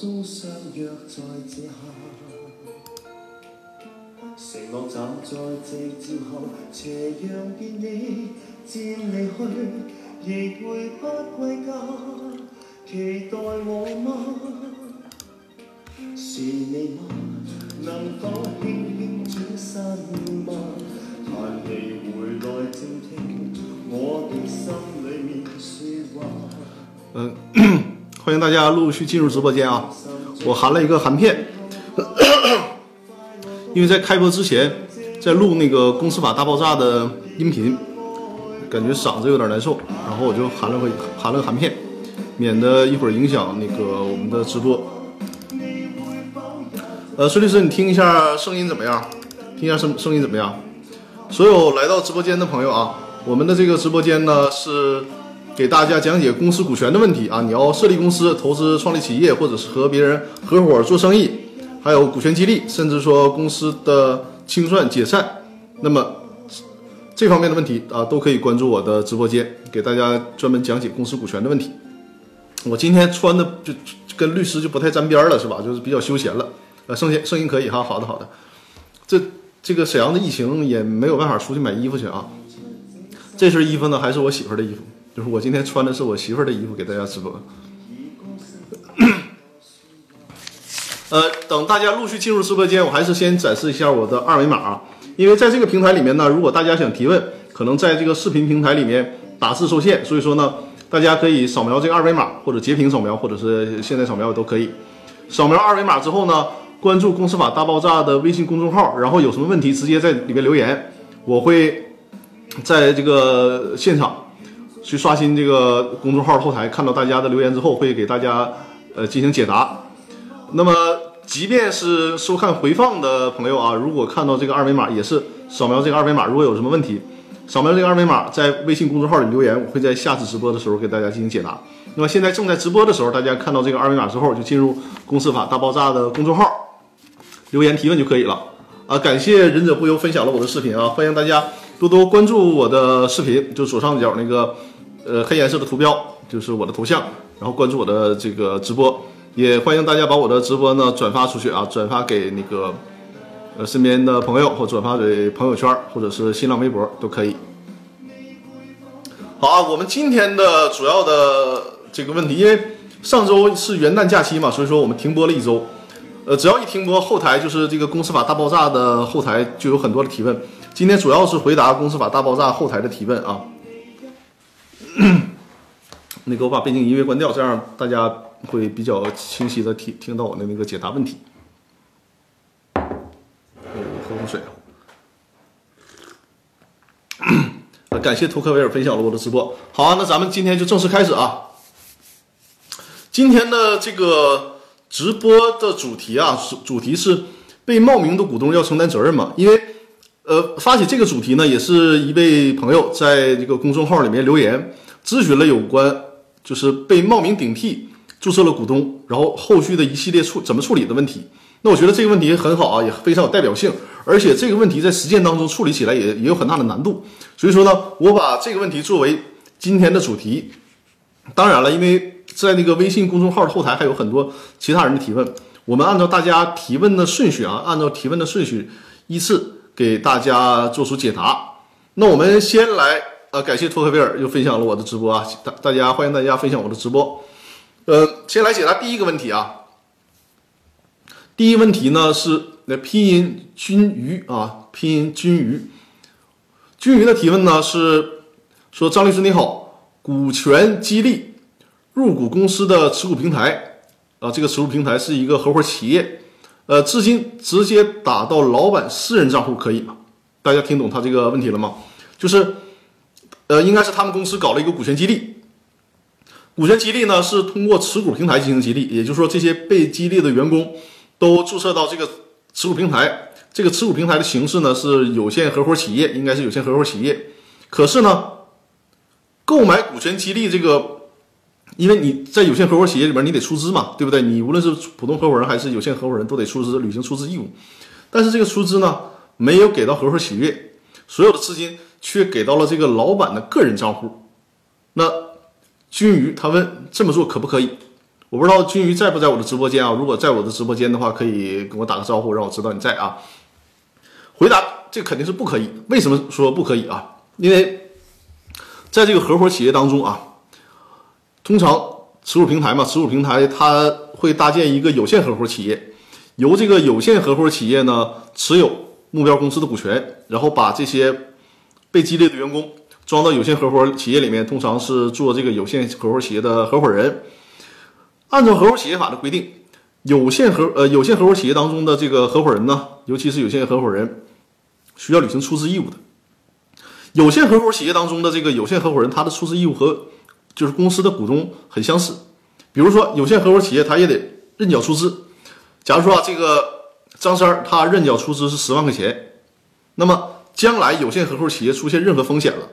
中相约在这下，承诺站在夕照后，斜阳便你渐离去，亦会不归家。期待我吗？是你吗？能否轻轻转身吗？弹起回来静听我的心里面说话。大家陆续进入直播间啊！我含了一个含片，因为在开播之前在录那个《公司法大爆炸》的音频，感觉嗓子有点难受，然后我就含了个含了个含片，免得一会儿影响那个我们的直播。呃，孙律师，你听一下声音怎么样？听一下声声音怎么样？所有来到直播间的朋友啊，我们的这个直播间呢是给大家讲解公司股权的问题啊。你要设立公司、投资、创立企业，或者是和别人合伙做生意，还有股权激励，甚至说公司的清算、解散，那么这方面的问题啊，都可以关注我的直播间，给大家专门讲解公司股权的问题。我今天穿的就跟律师就不太沾边了，是吧？就是比较休闲了。呃，声音声音可以哈，好的好的。这这个沈阳的疫情也没有办法出去买衣服去啊。这身衣服呢，还是我媳妇儿的衣服，就是我今天穿的是我媳妇儿的衣服，给大家直播。呃，等大家陆续进入直播间，我还是先展示一下我的二维码啊，因为在这个平台里面呢，如果大家想提问，可能在这个视频平台里面打字受限，所以说呢，大家可以扫描这个二维码，或者截屏扫描，或者是现在扫描都可以。扫描二维码之后呢，关注“公司法大爆炸”的微信公众号，然后有什么问题直接在里面留言，我会在这个现场去刷新这个公众号后台，看到大家的留言之后，会给大家呃进行解答。那么，即便是收看回放的朋友啊，如果看到这个二维码，也是扫描这个二维码，如果有什么问题，扫描这个二维码，在微信公众号里留言，我会在下次直播的时候给大家进行解答。那么现在正在直播的时候，大家看到这个二维码之后，就进入“公司法大爆炸”的公众号留言提问就可以了。啊，感谢忍者不忧分享了我的视频啊，欢迎大家多多关注我的视频，就左上角那个呃黑颜色的图标就是我的头像，然后关注我的这个直播。也欢迎大家把我的直播呢转发出去啊，转发给那个呃身边的朋友，或转发给朋友圈，或者是新浪微博都可以。好啊，我们今天的主要的这个问题，因为上周是元旦假期嘛，所以说我们停播了一周。呃，只要一停播，后台就是这个《公司法大爆炸》的后台就有很多的提问。今天主要是回答《公司法大爆炸》后台的提问啊。那个我把背景音乐关掉，这样大家会比较清晰的听听到我的那个解答问题。我喝口水啊。感谢图克维尔分享了我的直播。好啊，那咱们今天就正式开始啊。今天的这个直播的主题啊，主主题是被冒名的股东要承担责任吗？因为呃，发起这个主题呢，也是一位朋友在这个公众号里面留言咨询了有关。就是被冒名顶替注册了股东，然后后续的一系列处怎么处理的问题。那我觉得这个问题很好啊，也非常有代表性，而且这个问题在实践当中处理起来也也有很大的难度。所以说呢，我把这个问题作为今天的主题。当然了，因为在那个微信公众号的后台还有很多其他人的提问，我们按照大家提问的顺序啊，按照提问的顺序依次给大家做出解答。那我们先来。呃，感谢托克维尔又分享了我的直播啊，大大家欢迎大家分享我的直播。呃，先来解答第一个问题啊。第一问题呢是那拼音君鱼啊，拼音君鱼。君鱼的提问呢是说张律师你好，股权激励入股公司的持股平台啊，这个持股平台是一个合伙企业，呃，资金直接打到老板私人账户可以吗？大家听懂他这个问题了吗？就是。呃，应该是他们公司搞了一个股权激励。股权激励呢，是通过持股平台进行激励，也就是说，这些被激励的员工都注册到这个持股平台。这个持股平台的形式呢是有限合伙企业，应该是有限合伙企业。可是呢，购买股权激励这个，因为你在有限合伙企业里边，你得出资嘛，对不对？你无论是普通合伙人还是有限合伙人，都得出资，履行出资义务。但是这个出资呢，没有给到合伙企业，所有的资金。却给到了这个老板的个人账户，那君鱼他问这么做可不可以？我不知道君鱼在不在我的直播间啊？如果在我的直播间的话，可以跟我打个招呼，让我知道你在啊。回答这肯定是不可以。为什么说不可以啊？因为在这个合伙企业当中啊，通常持股平台嘛，持股平台它会搭建一个有限合伙企业，由这个有限合伙企业呢持有目标公司的股权，然后把这些被激励的员工装到有限合伙企业里面，通常是做这个有限合伙企业的合伙人。按照合伙企业法的规定，有限合呃有限合伙企业当中的这个合伙人呢，尤其是有限合伙人，需要履行出资义务的。有限合伙企业当中的这个有限合伙人，他的出资义务和就是公司的股东很相似。比如说，有限合伙企业他也得认缴出资。假如说啊，这个张三儿他认缴出资是十万块钱，那么将来有限合伙企业出现任何风险了，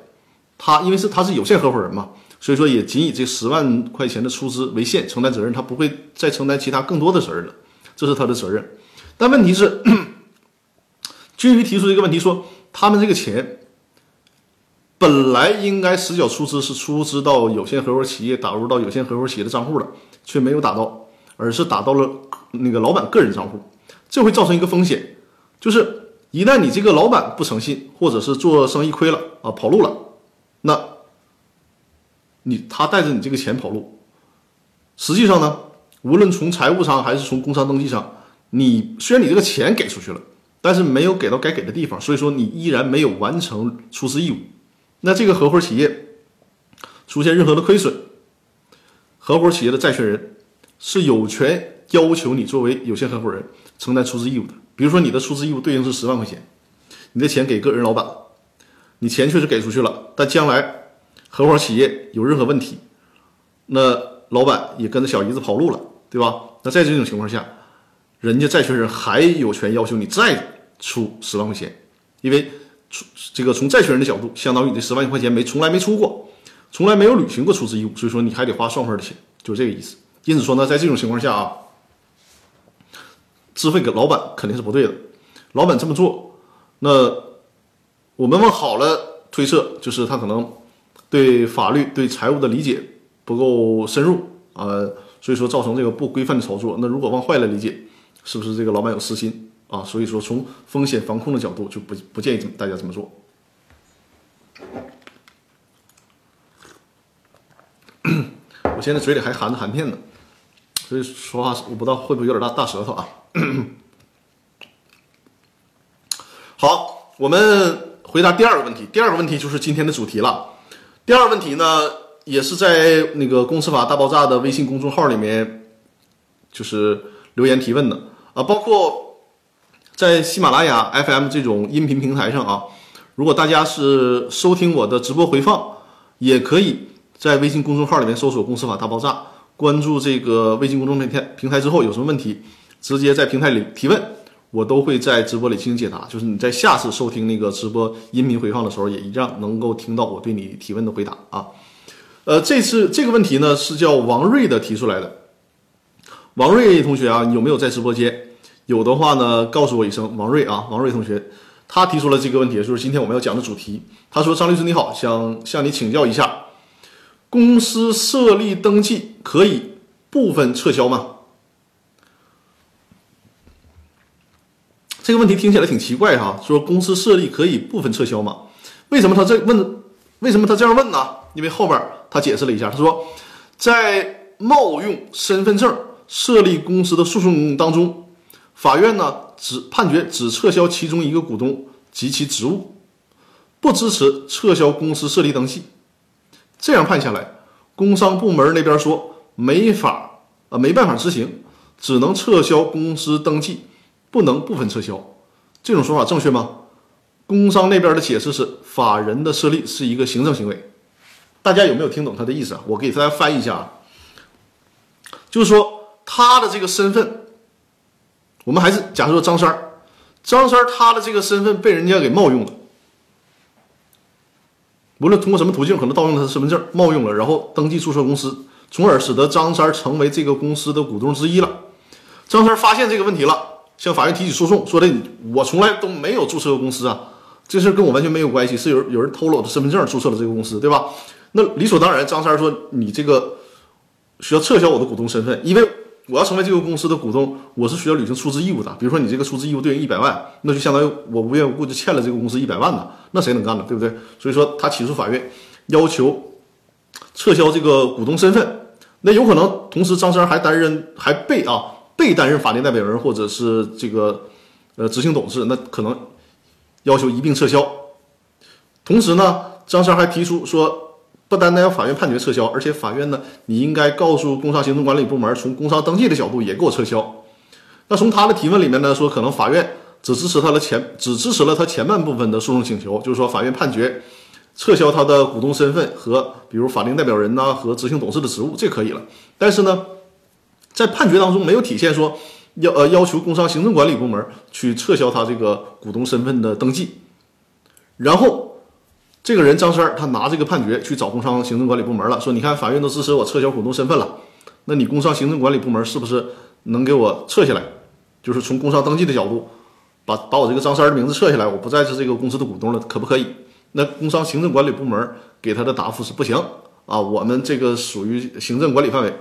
他因为是他是有限合伙人嘛，所以说也仅以这十万块钱的出资为限承担责任，他不会再承担其他更多的责任了，这是他的责任。但问题是，君瑜提出一个问题说，他们这个钱。本来应该实缴出资是出资到有限合伙企业，打入到有限合伙企业的账户了，却没有打到，而是打到了那个老板个人账户，这会造成一个风险，就是一旦你这个老板不诚信，或者是做生意亏了啊跑路了，那，你他带着你这个钱跑路，实际上呢，无论从财务上还是从工商登记上，你虽然你这个钱给出去了，但是没有给到该给的地方，所以说你依然没有完成出资义务。那这个合伙企业出现任何的亏损，合伙企业的债权人是有权要求你作为有限合伙人承担出资义务的。比如说，你的出资义务对应是十万块钱，你的钱给个人老板，你钱确实给出去了，但将来合伙企业有任何问题，那老板也跟着小姨子跑路了，对吧？那在这种情况下，人家债权人还有权要求你再出十万块钱，因为。这个从债权人的角度，相当于你这十万块钱没从来没出过，从来没有履行过出资义务，所以说你还得花双份的钱，就是这个意思。因此说呢，在这种情况下啊，支付给老板肯定是不对的。老板这么做，那我们往好了推测，就是他可能对法律、对财务的理解不够深入啊，所以说造成这个不规范的操作。那如果往坏了理解，是不是这个老板有私心？啊，所以说从风险防控的角度就不不建议大家这么做。我现在嘴里还含着含片呢，所以说话我不知道会不会有点大大舌头啊。好，我们回答第二个问题。第二个问题就是今天的主题了。第二个问题呢，也是在那个《公司法大爆炸》的微信公众号里面，就是留言提问的啊，包括。在喜马拉雅 FM 这种音频平台上啊，如果大家是收听我的直播回放，也可以在微信公众号里面搜索“公司法大爆炸”，关注这个微信公众平台平台之后，有什么问题，直接在平台里提问，我都会在直播里进行解答。就是你在下次收听那个直播音频回放的时候，也一样能够听到我对你提问的回答啊。呃，这次这个问题呢是叫王瑞的提出来的，王瑞同学啊，有没有在直播间？有的话呢，告诉我一声，王瑞啊，王瑞同学，他提出了这个问题，就是今天我们要讲的主题。他说：“张律师你好，想向你请教一下，公司设立登记可以部分撤销吗？”这个问题听起来挺奇怪哈，说公司设立可以部分撤销吗？为什么他这问？为什么他这样问呢？因为后边他解释了一下，他说，在冒用身份证设立公司的诉讼当中。法院呢只判决只撤销其中一个股东及其职务，不支持撤销公司设立登记。这样判下来，工商部门那边说没法啊，没办法执行，只能撤销公司登记，不能部分撤销。这种说法正确吗？工商那边的解释是，法人的设立是一个行政行为。大家有没有听懂他的意思啊？我给大家翻译一下啊，就是说他的这个身份。我们还是假设说张三儿，张三儿他的这个身份被人家给冒用了，无论通过什么途径，可能盗用他的身份证，冒用了，然后登记注册公司，从而使得张三成为这个公司的股东之一了。张三发现这个问题了，向法院提起诉讼，说的我从来都没有注册过公司啊，这事跟我完全没有关系，是有有人偷了我的身份证注册了这个公司，对吧？那理所当然，张三说你这个需要撤销我的股东身份，因为我要成为这个公司的股东，我是需要履行出资义务的。比如说你这个出资义务对应一百万，那就相当于我无缘无故就欠了这个公司一百万呢，那谁能干呢？对不对？所以说他起诉法院，要求撤销这个股东身份。那有可能同时张三还担任还被啊被担任法定代表人或者是这个呃执行董事，那可能要求一并撤销。同时呢，张三还提出说，不单单要法院判决撤销，而且法院呢，你应该告诉工商行政管理部门，从工商登记的角度也给我撤销。那从他的提问里面呢，说可能法院只支持他的前，只支持了他前半部分的诉讼请求，就是说法院判决撤销他的股东身份和比如法定代表人呐和执行董事的职务，这可以了。但是呢，在判决当中没有体现说要呃要求工商行政管理部门去撤销他这个股东身份的登记，然后。这个人张三儿，他拿这个判决去找工商行政管理部门了，说：“你看，法院都支持我撤销股东身份了，那你工商行政管理部门是不是能给我撤下来？就是从工商登记的角度，把把我这个张三儿的名字撤下来，我不再是这个公司的股东了，可不可以？”那工商行政管理部门给他的答复是：“不行啊，我们这个属于行政管理范围。”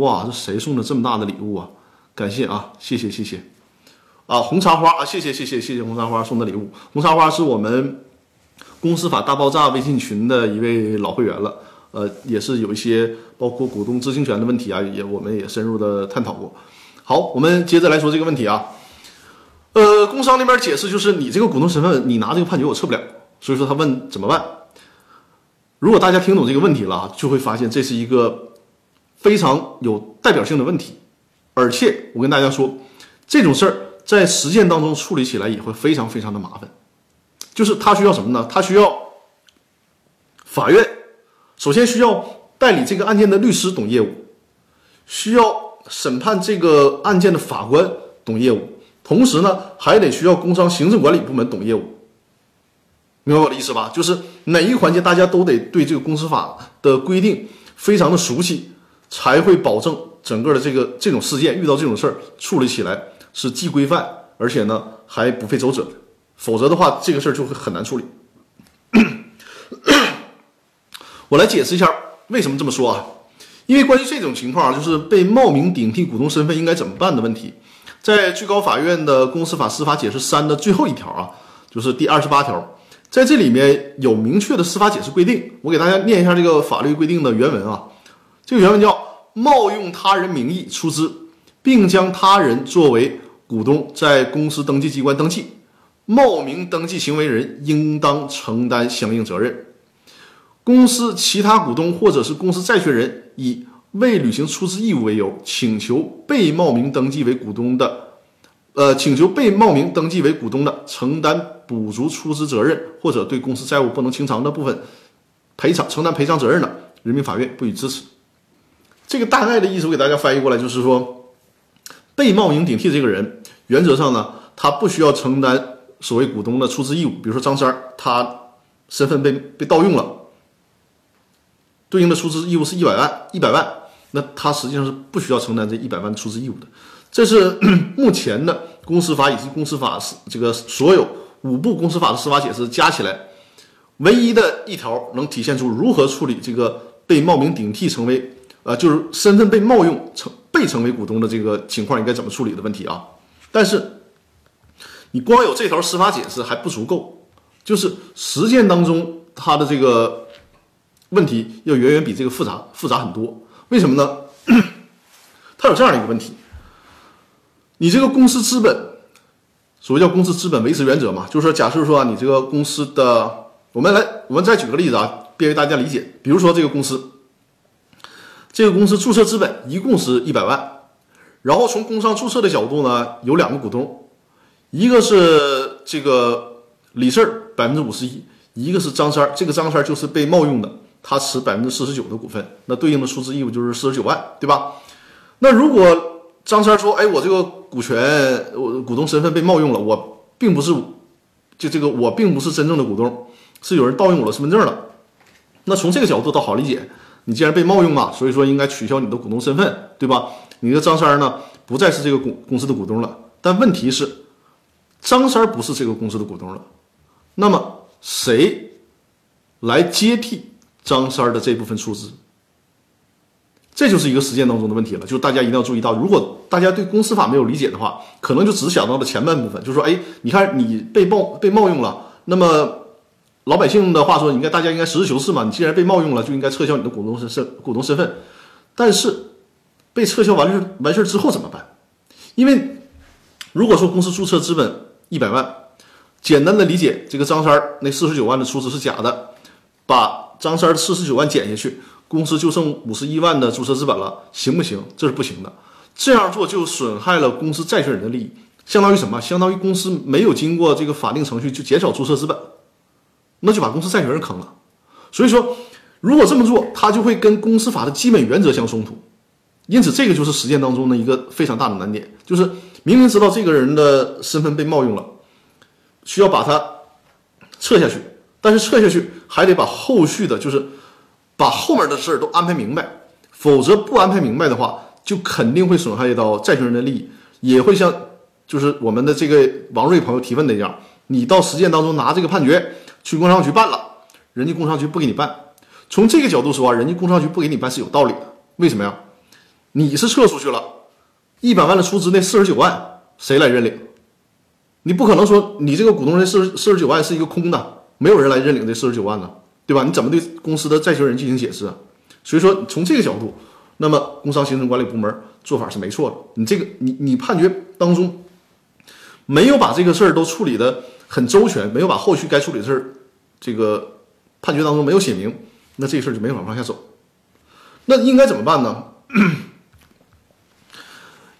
哇，这谁送的这么大的礼物啊？感谢啊，谢谢谢谢。啊，红茶花啊，谢谢谢谢谢谢红茶花送的礼物。红茶花是我们。公司法大爆炸微信群的一位老会员了，呃，也是有一些包括股东知情权的问题啊，也我们也深入的探讨过。好，我们接着来说这个问题啊，呃，工商那边解释就是你这个股东身份，你拿这个判决我撤不了，所以说他问怎么办。如果大家听懂这个问题了，就会发现这是一个非常有代表性的问题，而且我跟大家说，这种事儿在实践当中处理起来也会非常非常的麻烦。就是他需要什么呢？他需要法院首先需要代理这个案件的律师懂业务，需要审判这个案件的法官懂业务，同时呢还得需要工商行政管理部门懂业务。明白我的意思吧？就是哪一个环节大家都得对这个公司法的规定非常的熟悉，才会保证整个的这个这种事件遇到这种事儿处理起来是既规范，而且呢还不费周折。否则的话，这个事儿就会很难处理。我来解释一下为什么这么说啊？因为关于这种情况，就是被冒名顶替股东身份应该怎么办的问题，在最高法院的公司法司法解释三的最后一条啊，就是第二十八条，在这里面有明确的司法解释规定。我给大家念一下这个法律规定的原文啊，这个原文叫冒用他人名义出资，并将他人作为股东在公司登记机关登记。冒名登记行为人应当承担相应责任。公司其他股东或者是公司债权人以未履行出资义务为由，请求被冒名登记为股东的，呃，请求被冒名登记为股东的承担补足出资责任或者对公司债务不能清偿的部分赔偿承担赔偿责任的，人民法院不予支持。这个大概的意思，我给大家翻译过来就是说，被冒名顶替这个人，原则上呢，他不需要承担。所谓股东的出资义务，比如说张三儿，他身份被被盗用了，对应的出资义务是一百万，一百万，那他实际上是不需要承担这一百万出资义务的。这是 目前的公司法以及公司法这个所有五部公司法的司法解释加起来，唯一的一条能体现出如何处理这个被冒名顶替成为呃，就是身份被冒用成被成为股东的这个情况应该怎么处理的问题啊。但是。你光有这条司法解释还不足够，就是实践当中它的这个问题要远远比这个复杂复杂很多。为什么呢？它有这样一个问题：你这个公司资本，所谓叫公司资本维持原则嘛，就是说，假设说，你这个公司的，我们来，我们再举个例子啊，便于大家理解。比如说这个公司，这个公司注册资本一共是一百万，然后从工商注册的角度呢，有两个股东。一个是这个李四百分之五十一，一个是张三这个张三就是被冒用的，他持百分之四十九的股份，那对应的出资义务就是四十九万，对吧？那如果张三说，哎，我这个股权，我股东身份被冒用了，我并不是，就这个我并不是真正的股东，是有人盗用我的身份证了。那从这个角度倒好理解，你既然被冒用嘛，所以说应该取消你的股东身份，对吧？你的张三呢，不再是这个公公司的股东了。但问题是。张三不是这个公司的股东了，那么谁来接替张三儿的这部分出资。这就是一个实践当中的问题了，就是大家一定要注意到，如果大家对公司法没有理解的话，可能就只想到了前半部分，就是说，哎，你看你被冒被冒用了，那么老百姓的话说，应该大家应该实事求是嘛，你既然被冒用了，就应该撤销你的股东身身股东身份。但是被撤销完事完事儿之后怎么办？因为如果说公司注册资本一百万，简单的理解，这个张三儿那四十九万的出资是假的，把张三儿四十九万减下去。公司就剩五十一万的注册资本了，行不行？这是不行的。这样做就损害了公司债权人的利益，相当于什么？相当于公司没有经过这个法定程序就减少注册资本，那就把公司债权人坑了。所以说，如果这么做，他就会跟公司法的基本原则相冲突。因此，这个就是实践当中的一个非常大的难点，就是明明知道这个人的身份被冒用了，需要把他撤下去，但是撤下去还得把后续的，就是。把后面的事儿都安排明白，否则不安排明白的话，就肯定会损害到债权人的利益，也会像就是我们的这个王瑞朋友提问那样，你到实践当中拿这个判决去工商局办了，人家工商局不给你办。从这个角度说啊，人家工商局不给你办是有道理的。为什么呀？你是撤出去了，一百万的出资那四十九万谁来认领？你不可能说你这个股东这四十四十九万是一个空的，没有人来认领这四十九万呢。对吧？你怎么对公司的债权人进行解释啊？所以说，从这个角度，那么工商行政管理部门做法是没错的。你这个，你你判决当中没有把这个事儿都处理的很周全，没有把后续该处理的事儿，这个判决当中没有写明，那这事儿就没法往下走。那应该怎么办呢？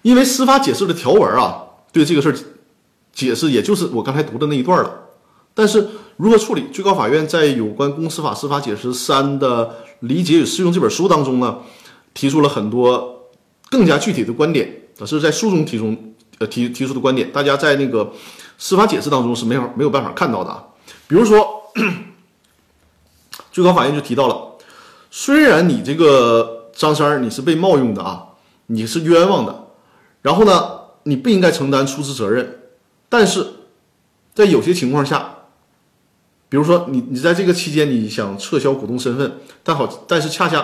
因为司法解释的条文啊，对这个事儿解释，也就是我刚才读的那一段了。但是如何处理？最高法院在有关《公司法司法解释三》的理解与适用这本书当中呢，提出了很多更加具体的观点，这是在书中提出呃提提出的观点，大家在那个司法解释当中是没法没有办法看到的啊。比如说，最高法院就提到了，虽然你这个张三儿你是被冒用的啊，你是冤枉的，然后呢，你不应该承担出资责任，但是在有些情况下。比如说，你你在这个期间你想撤销股东身份，但好，但是恰恰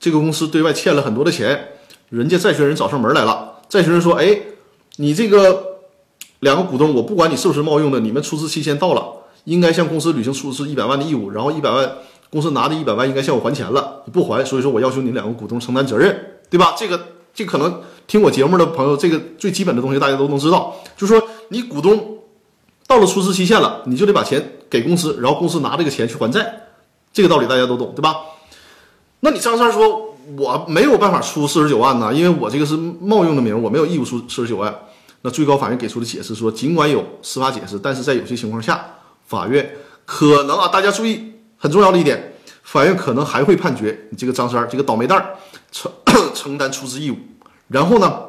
这个公司对外欠了很多的钱，人家债权人找上门来了。债权人说：“哎，你这个两个股东，我不管你是不是冒用的，你们出资期限到了，应该向公司履行出资一百万的义务，然后一百万公司拿的一百万应该向我还钱了，你不还，所以说我要求你两个股东承担责任，对吧？这个这可能听我节目的朋友，这个最基本的东西大家都能知道，就是说你股东。”到了出资期限了，你就得把钱给公司，然后公司拿这个钱去还债，这个道理大家都懂，对吧？那你张三说，我没有办法出四十九万呢，因为我这个是冒用的名，我没有义务出四十九万。那最高法院给出的解释说，尽管有司法解释，但是在有些情况下，法院可能啊，大家注意很重要的一点，法院可能还会判决你这个张三这个倒霉蛋承 承担出资义务。然后呢，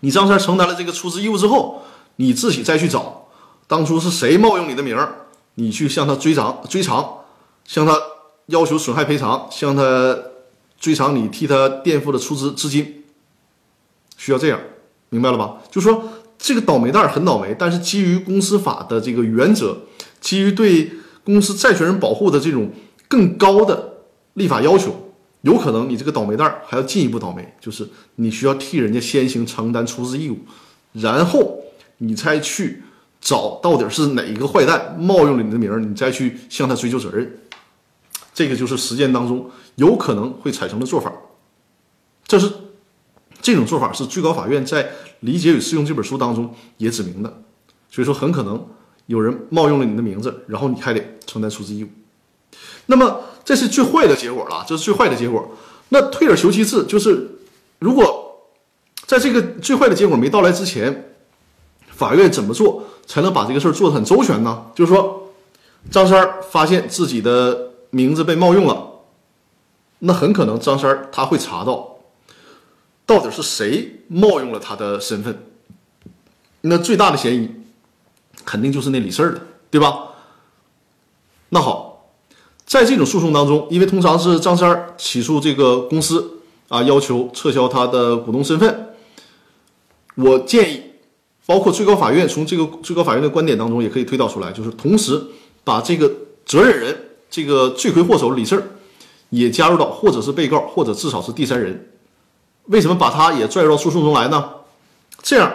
你张三承担了这个出资义务之后，你自己再去找。当初是谁冒用你的名儿？你去向他追偿追偿，向他要求损害赔偿，向他追偿你替他垫付的出资资金，需要这样，明白了吧？就说这个倒霉蛋很倒霉，但是基于公司法的这个原则，基于对公司债权人保护的这种更高的立法要求，有可能你这个倒霉蛋还要进一步倒霉，就是你需要替人家先行承担出资义务，然后你才去。找到底是哪一个坏蛋冒用了你的名儿，你再去向他追究责任，这个就是实践当中有可能会产生的做法。这是这种做法是最高法院在《理解与适用》这本书当中也指明的，所以说很可能有人冒用了你的名字，然后你还得承担出资义务。那么这是最坏的结果了，这是最坏的结果。那退而求其次，就是如果在这个最坏的结果没到来之前。法院怎么做才能把这个事儿做得很周全呢？就是说，张三儿发现自己的名字被冒用了，那很可能张三儿他会查到，到底是谁冒用了他的身份。那最大的嫌疑肯定就是那李四儿了，对吧？那好，在这种诉讼当中，因为通常是张三起诉这个公司啊，要求撤销他的股东身份，我建议。包括最高法院从这个最高法院的观点当中也可以推导出来，就是同时把这个责任人、这个罪魁祸首李四也加入到或者是被告，或者至少是第三人。为什么把他也拽入到诉讼中来呢？这样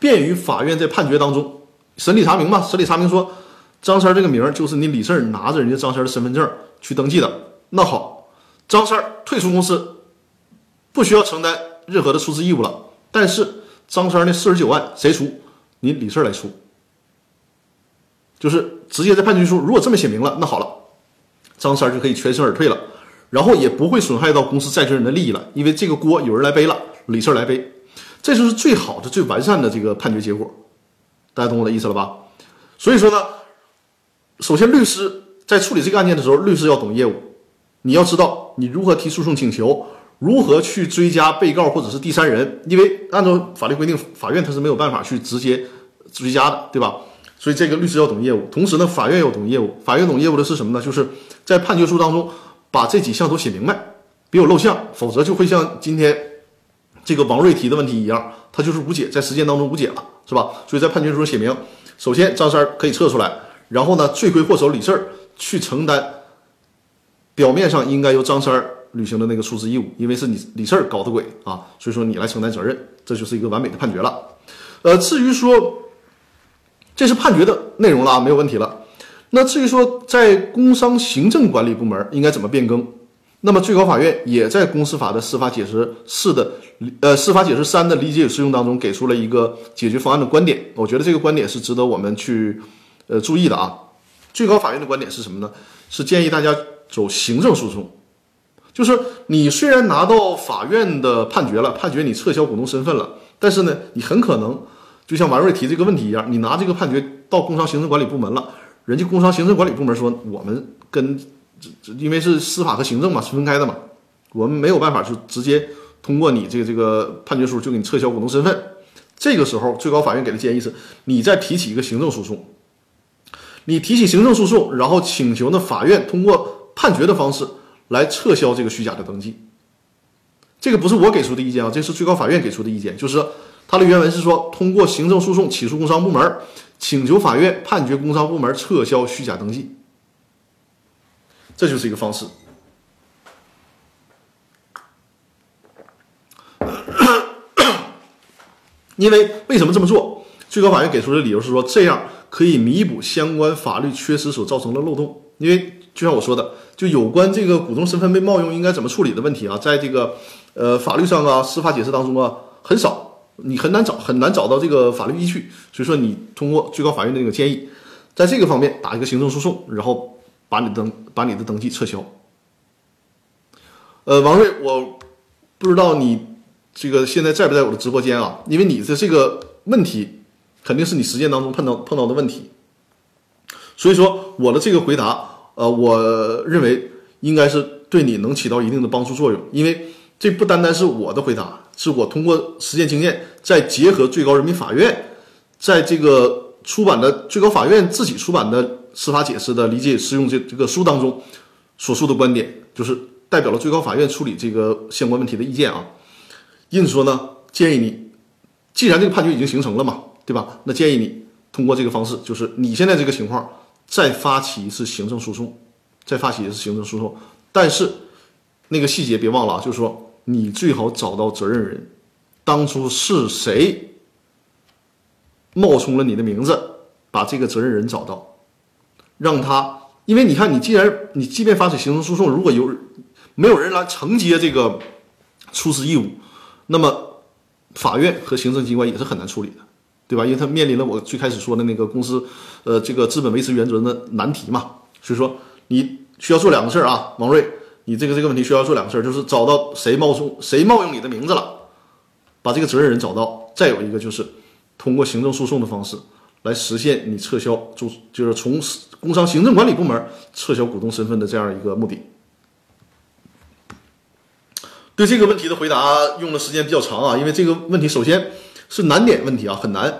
便于法院在判决当中审理查明嘛。审理查明说，张三这个名儿就是你李四拿着人家张三的身份证去登记的。那好，张三退出公司，不需要承担任何的出资义务了。但是张三那四十九万谁出？你李四来出。就是直接在判决书如果这么写明了，那好了，张三就可以全身而退了。然后也不会损害到公司债权人的利益了，因为这个锅有人来背了，李四来背，这就是最好的、最完善的这个判决结果。大家懂我的意思了吧？所以说呢，首先律师在处理这个案件的时候，律师要懂业务，你要知道你如何提诉讼请求，如何去追加被告或者是第三人，因为按照法律规定，法院他是没有办法去直接追加的，对吧？所以这个律师要懂业务，同时呢，法院要懂业务。法院懂业务的是什么呢？就是在判决书当中。把这几项都写明白，别有漏项，否则就会像今天这个王瑞提的问题一样，他就是无解，在实践当中无解了，是吧？所以在判决书写明，首先张三可以撤出来，然后呢，罪魁祸首李四儿去承担表面上应该由张三儿履行的那个出资义务，因为是你李四儿搞的鬼啊，所以说你来承担责任，这就是一个完美的判决了。呃，至于说这是判决的内容了，没有问题了。那至于说在工商行政管理部门应该怎么变更，那么最高法院也在公司法的司法解释四的呃司法解释三的理解与适用当中给出了一个解决方案的观点，我觉得这个观点是值得我们去呃注意的啊。最高法院的观点是什么呢？是建议大家走行政诉讼，就是你虽然拿到法院的判决了，判决你撤销股东身份了，但是呢，你很可能就像王瑞提这个问题一样，你拿这个判决到工商行政管理部门了。人家工商行政管理部门说，我们跟这这因为是司法和行政嘛是分开的嘛，我们没有办法就直接通过你这个这个判决书就给你撤销股东身份。这个时候，最高法院给的建议是，你再提起一个行政诉讼，你提起行政诉讼，然后请求呢法院通过判决的方式来撤销这个虚假的登记。这个不是我给出的意见啊，这是最高法院给出的意见，就是它的原文是说，通过行政诉讼起诉工商部门。请求法院判决工商部门撤销虚假登记，这就是一个方式。因为为什么这么做？最高法院给出的理由是说，这样可以弥补相关法律缺失所造成的漏洞。因为就像我说的，就有关这个股东身份被冒用应该怎么处理的问题啊，在这个呃法律上啊、司法解释当中啊，很少。你很难找很难找到这个法律依据，所以说你通过最高法院的那个建议，在这个方面打一个行政诉讼，然后把你登把你的登记撤销。呃，王瑞，我不知道你这个现在在不在我的直播间啊？因为你的这个问题肯定是你实践当中碰到碰到的问题，所以说我的这个回答，呃，我认为应该是对你能起到一定的帮助作用，因为这不单单是我的回答。是我通过实践经验，再结合最高人民法院在这个出版的最高法院自己出版的司法解释的理解适用这这个书当中所述的观点，就是代表了最高法院处理这个相关问题的意见啊。因此说呢，建议你，既然这个判决已经形成了嘛，对吧？那建议你通过这个方式，就是你现在这个情况再发起一次行政诉讼，再发起一次行政诉讼，但是那个细节别忘了啊，就是说。你最好找到责任人，当初是谁冒充了你的名字，把这个责任人找到，让他，因为你看，你既然你即便发起行政诉讼，如果有没有人来承接这个出资义务，那么法院和行政机关也是很难处理的，对吧？因为他面临了我最开始说的那个公司呃这个资本维持原则的难题嘛，所以说你需要做两个事儿啊，王瑞。你这个这个问题需要做两个事儿，就是找到谁冒充谁冒用你的名字了，把这个责任人找到；再有一个就是通过行政诉讼的方式来实现你撤销，就就是从工商行政管理部门撤销股东身份的这样一个目的。对这个问题的回答用的时间比较长啊，因为这个问题首先是难点问题啊，很难，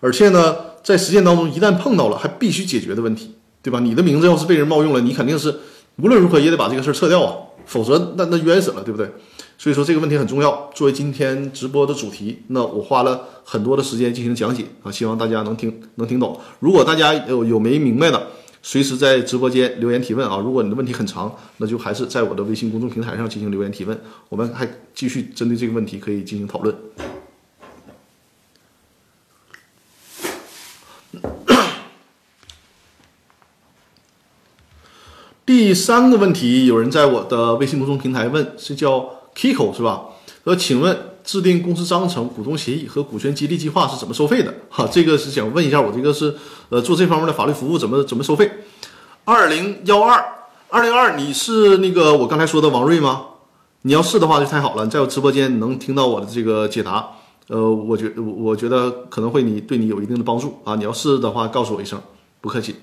而且呢，在实践当中一旦碰到了还必须解决的问题，对吧？你的名字要是被人冒用了，你肯定是。无论如何也得把这个事儿撤掉啊，否则那那冤死了，对不对？所以说这个问题很重要。作为今天直播的主题，那我花了很多的时间进行讲解啊，希望大家能听能听懂。如果大家有有没明白的，随时在直播间留言提问啊。如果你的问题很长，那就还是在我的微信公众平台上进行留言提问，我们还继续针对这个问题可以进行讨论。第三个问题，有人在我的微信公众平台问，是叫 Kiko 是吧？说，请问制定公司章程、股东协议和股权激励计划是怎么收费的？哈，这个是想问一下，我这个是呃做这方面的法律服务怎么怎么收费？二零幺二二零二，你是那个我刚才说的王瑞吗？你要是的话就太好了，在我直播间能听到我的这个解答，呃，我觉我觉得可能会你对你有一定的帮助啊。你要是的话，告诉我一声，不客气。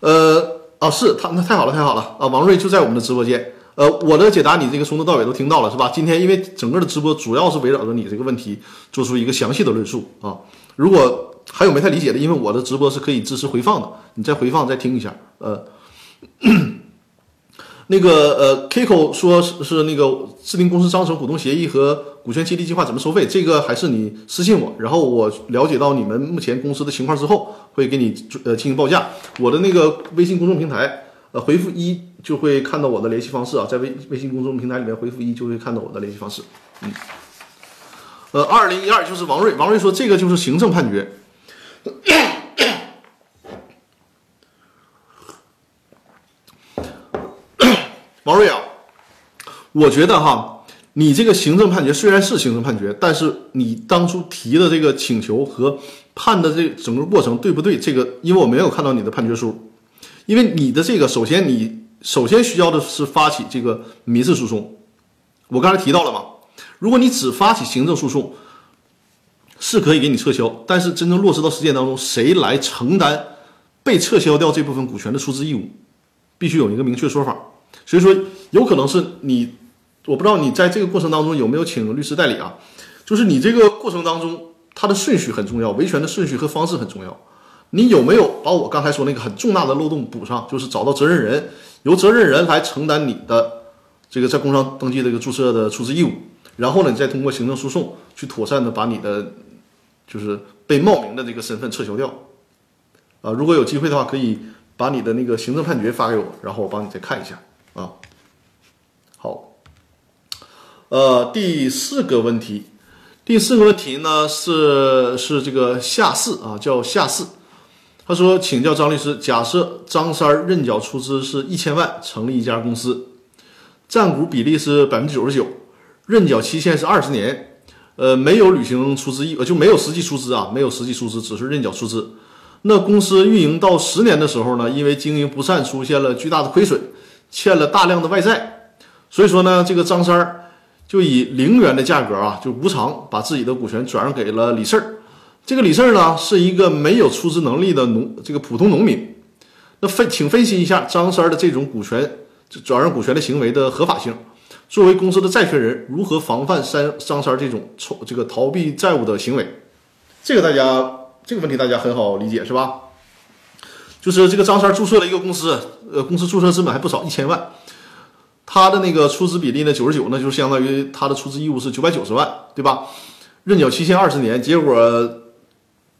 呃。啊，是他，那太好了，太好了啊！王瑞就在我们的直播间。呃，我的解答你这个从头到尾都听到了，是吧？今天因为整个的直播主要是围绕着你这个问题做出一个详细的论述啊。如果还有没太理解的，因为我的直播是可以支持回放的，你再回放再听一下，呃。那个呃，Kiko 说是是那个制定公司章程、股东协议和股权激励计划怎么收费？这个还是你私信我，然后我了解到你们目前公司的情况之后，会给你呃进行报价。我的那个微信公众平台呃回复一就会看到我的联系方式啊，在微微信公众平台里面回复一就会看到我的联系方式。嗯，呃，二零一二就是王瑞，王瑞说这个就是行政判决。王瑞啊，我觉得哈，你这个行政判决虽然是行政判决，但是你当初提的这个请求和判的这整个过程对不对？这个因为我没有看到你的判决书，因为你的这个首先你首先需要的是发起这个民事诉讼。我刚才提到了嘛，如果你只发起行政诉讼，是可以给你撤销，但是真正落实到实践当中，谁来承担被撤销掉这部分股权的出资义务，必须有一个明确说法。所以说，有可能是你，我不知道你在这个过程当中有没有请律师代理啊？就是你这个过程当中，它的顺序很重要，维权的顺序和方式很重要。你有没有把我刚才说那个很重大的漏洞补上？就是找到责任人，由责任人来承担你的这个在工商登记这个注册的出资义务，然后呢，你再通过行政诉讼去妥善的把你的就是被冒名的这个身份撤销掉。啊，如果有机会的话，可以把你的那个行政判决发给我，然后我帮你再看一下。啊，呃，第四个问题，第四个问题呢是是这个夏四啊，叫夏四，他说请教张律师，假设张三认缴出资是一千万，成立一家公司，占股比例是百分之九十九，认缴期限是二十年，呃，没有履行出资义务就没有实际出资啊，没有实际出资，只是认缴出资。那公司运营到十年的时候呢，因为经营不善，出现了巨大的亏损。欠了大量的外债，所以说呢，这个张三儿就以零元的价格啊，就无偿把自己的股权转让给了李四儿。这个李四儿呢，是一个没有出资能力的农，这个普通农民。那分，请分析一下张三儿的这种股权转让股权的行为的合法性。作为公司的债权人，如何防范三张三儿这种抽这个逃避债务的行为？这个大家这个问题大家很好理解是吧？就是这个张三儿注册了一个公司，呃，公司注册资本还不少，一千万。他的那个出资比例呢，九十九，那就相当于他的出资义务是九百九十万，对吧？认缴期限二十年，结果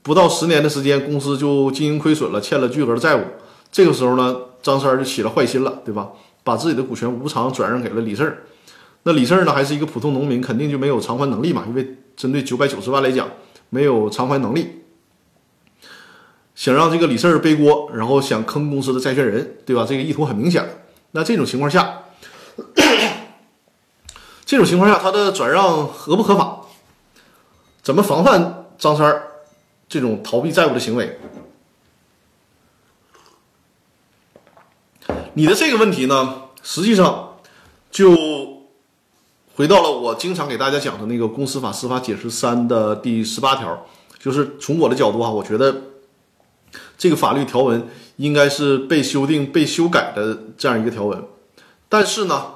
不到十年的时间，公司就经营亏损了，欠了巨额的债务。这个时候呢，张三就起了坏心了，对吧？把自己的股权无偿转让给了李四儿。那李四儿呢，还是一个普通农民，肯定就没有偿还能力嘛，因为针对九百九十万来讲，没有偿还能力。想让这个李四儿背锅，然后想坑公司的债权人，对吧？这个意图很明显。那这种情况下，这种情况下，他的转让合不合法？怎么防范张三儿这种逃避债务的行为？你的这个问题呢，实际上就回到了我经常给大家讲的那个《公司法司法解释三》的第十八条，就是从我的角度啊，我觉得。这个法律条文应该是被修订、被修改的这样一个条文，但是呢，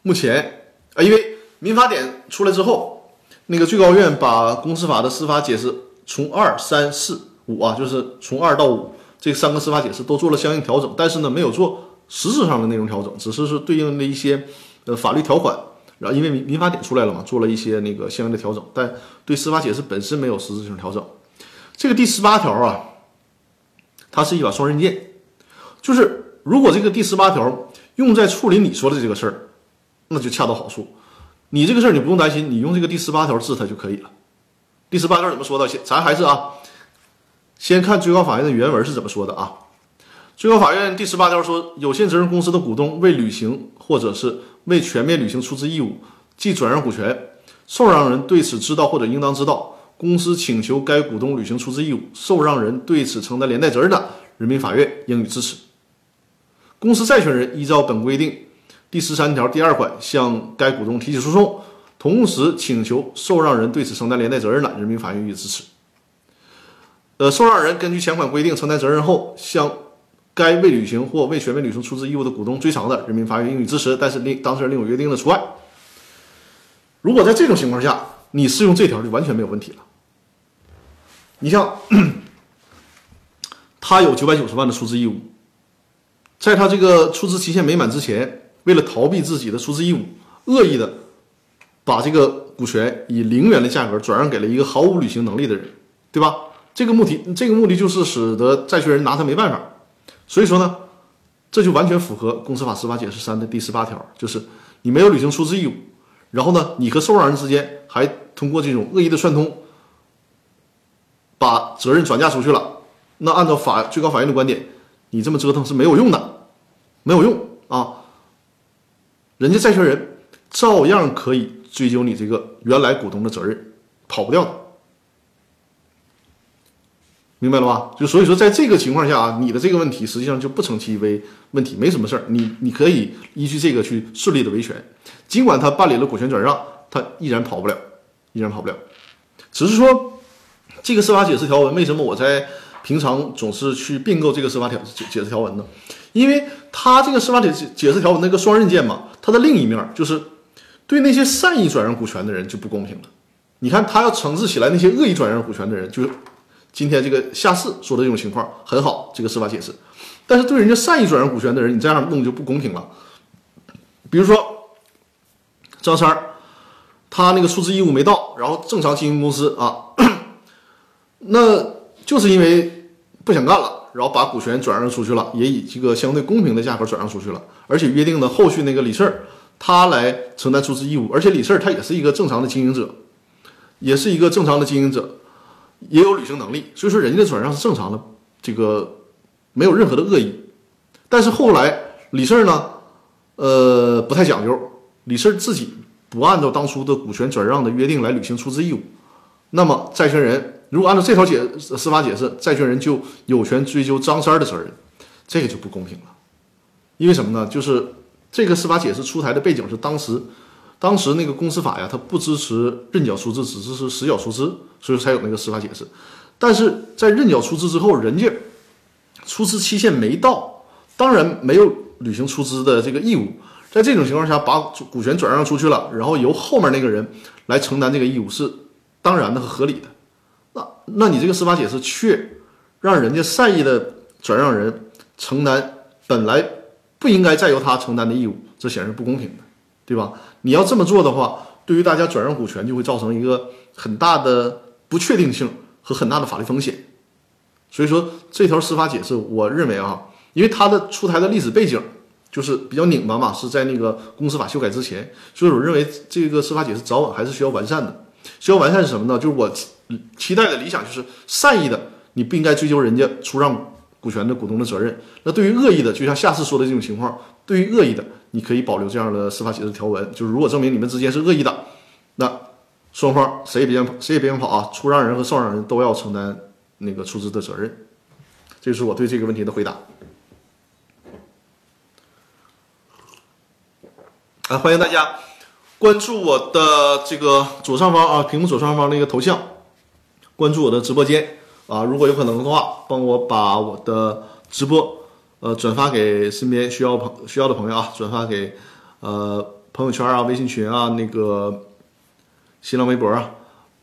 目前啊，因为民法典出来之后，那个最高院把公司法的司法解释从二、三、四、五啊，就是从二到五这三个司法解释都做了相应调整，但是呢，没有做实质上的内容调整，只是是对应的一些呃法律条款，然后因为民民法典出来了嘛，做了一些那个相应的调整，但对司法解释本身没有实质性调整。这个第十八条啊。它是一把双刃剑，就是如果这个第十八条用在处理你说的这个事儿，那就恰到好处。你这个事儿你不用担心，你用这个第十八条治它就可以了。第十八条怎么说的？先咱还是啊，先看最高法院的原文是怎么说的啊。最高法院第十八条说，有限责任公司的股东未履行或者是未全面履行出资义务，即转让股权，受让人对此知道或者应当知道，公司请求该股东履行出资义务，受让人对此承担连带责任的，人民法院应予支持。公司债权人依照本规定第十三条第二款向该股东提起诉讼，同时请求受让人对此承担连带责任的，人民法院予以支持。呃，受让人根据前款规定承担责任后，向该未履行或未全面履行出资义务的股东追偿的，人民法院应予支持，但是另当事人另有约定的除外。如果在这种情况下，你适用这条就完全没有问题了。你像 他有九百九十万的出资义务，在他这个出资期限没满之前，为了逃避自己的出资义务，恶意的把这个股权以零元的价格转让给了一个毫无履行能力的人，对吧？这个目的，这个目的就是使得债权人拿他没办法。所以说呢，这就完全符合《公司法司法解释三》的第十八条，就是你没有履行出资义务，然后呢，你和受让人之间还通过这种恶意的串通，把责任转嫁出去了。那按照法最高法院的观点，你这么折腾是没有用的，没有用啊！人家债权人照样可以追究你这个原来股东的责任，跑不掉的。明白了吧？就所以说，在这个情况下啊，你的这个问题实际上就不成其为问题，没什么事儿。你你可以依据这个去顺利的维权，尽管他办理了股权转让，他依然跑不了，依然跑不了。只是说，这个司法解释条文为什么我在平常总是去并购这个司法条解解释条文呢？因为它这个司法解释解释条文那个双刃剑嘛，它的另一面就是对那些善意转让股权的人就不公平了。你看，他要惩治起来那些恶意转让股权的人，就是。今天这个下士说的这种情况很好，这个司法解释，但是对人家善意转让股权的人，你这样弄就不公平了。比如说张三儿，他那个出资义务没到，然后正常经营公司啊，那就是因为不想干了，然后把股权转让出去了，也以这个相对公平的价格转让出去了，而且约定的后续那个李四儿他来承担出资义务，而且李四儿他也是一个正常的经营者，也是一个正常的经营者。也有履行能力，所以说人家的转让是正常的，这个没有任何的恶意。但是后来李四儿呢，呃，不太讲究，李四儿自己不按照当初的股权转让的约定来履行出资义务，那么债权人如果按照这条解司法解释，债权人就有权追究张三的责任，这个就不公平了。因为什么呢？就是这个司法解释出台的背景是当时。当时那个公司法呀，它不支持认缴出资，只支持实缴出资，所以才有那个司法解释。但是在认缴出资之后，人家出资期限没到，当然没有履行出资的这个义务。在这种情况下，把股权转让出去了，然后由后面那个人来承担这个义务，是当然的和合理的。那那你这个司法解释却让人家善意的转让人承担本来不应该再由他承担的义务，这显然是不公平的。对吧？你要这么做的话，对于大家转让股权就会造成一个很大的不确定性和很大的法律风险。所以说，这条司法解释，我认为啊，因为它的出台的历史背景就是比较拧巴嘛，是在那个公司法修改之前，所以我认为这个司法解释早晚还是需要完善的。需要完善是什么呢？就是我期待的理想就是善意的，你不应该追究人家出让股权的股东的责任。那对于恶意的，就像下次说的这种情况，对于恶意的。你可以保留这样的司法解释条文，就是如果证明你们之间是恶意的，那双方谁也别想谁也别想跑啊！出让人和受让人都要承担那个出资的责任。这是我对这个问题的回答。啊，欢迎大家关注我的这个左上方啊，屏幕左上方那个头像，关注我的直播间啊。如果有可能的话，帮我把我的直播。呃，转发给身边需要朋需要的朋友啊，转发给呃朋友圈啊、微信群啊、那个新浪微博啊，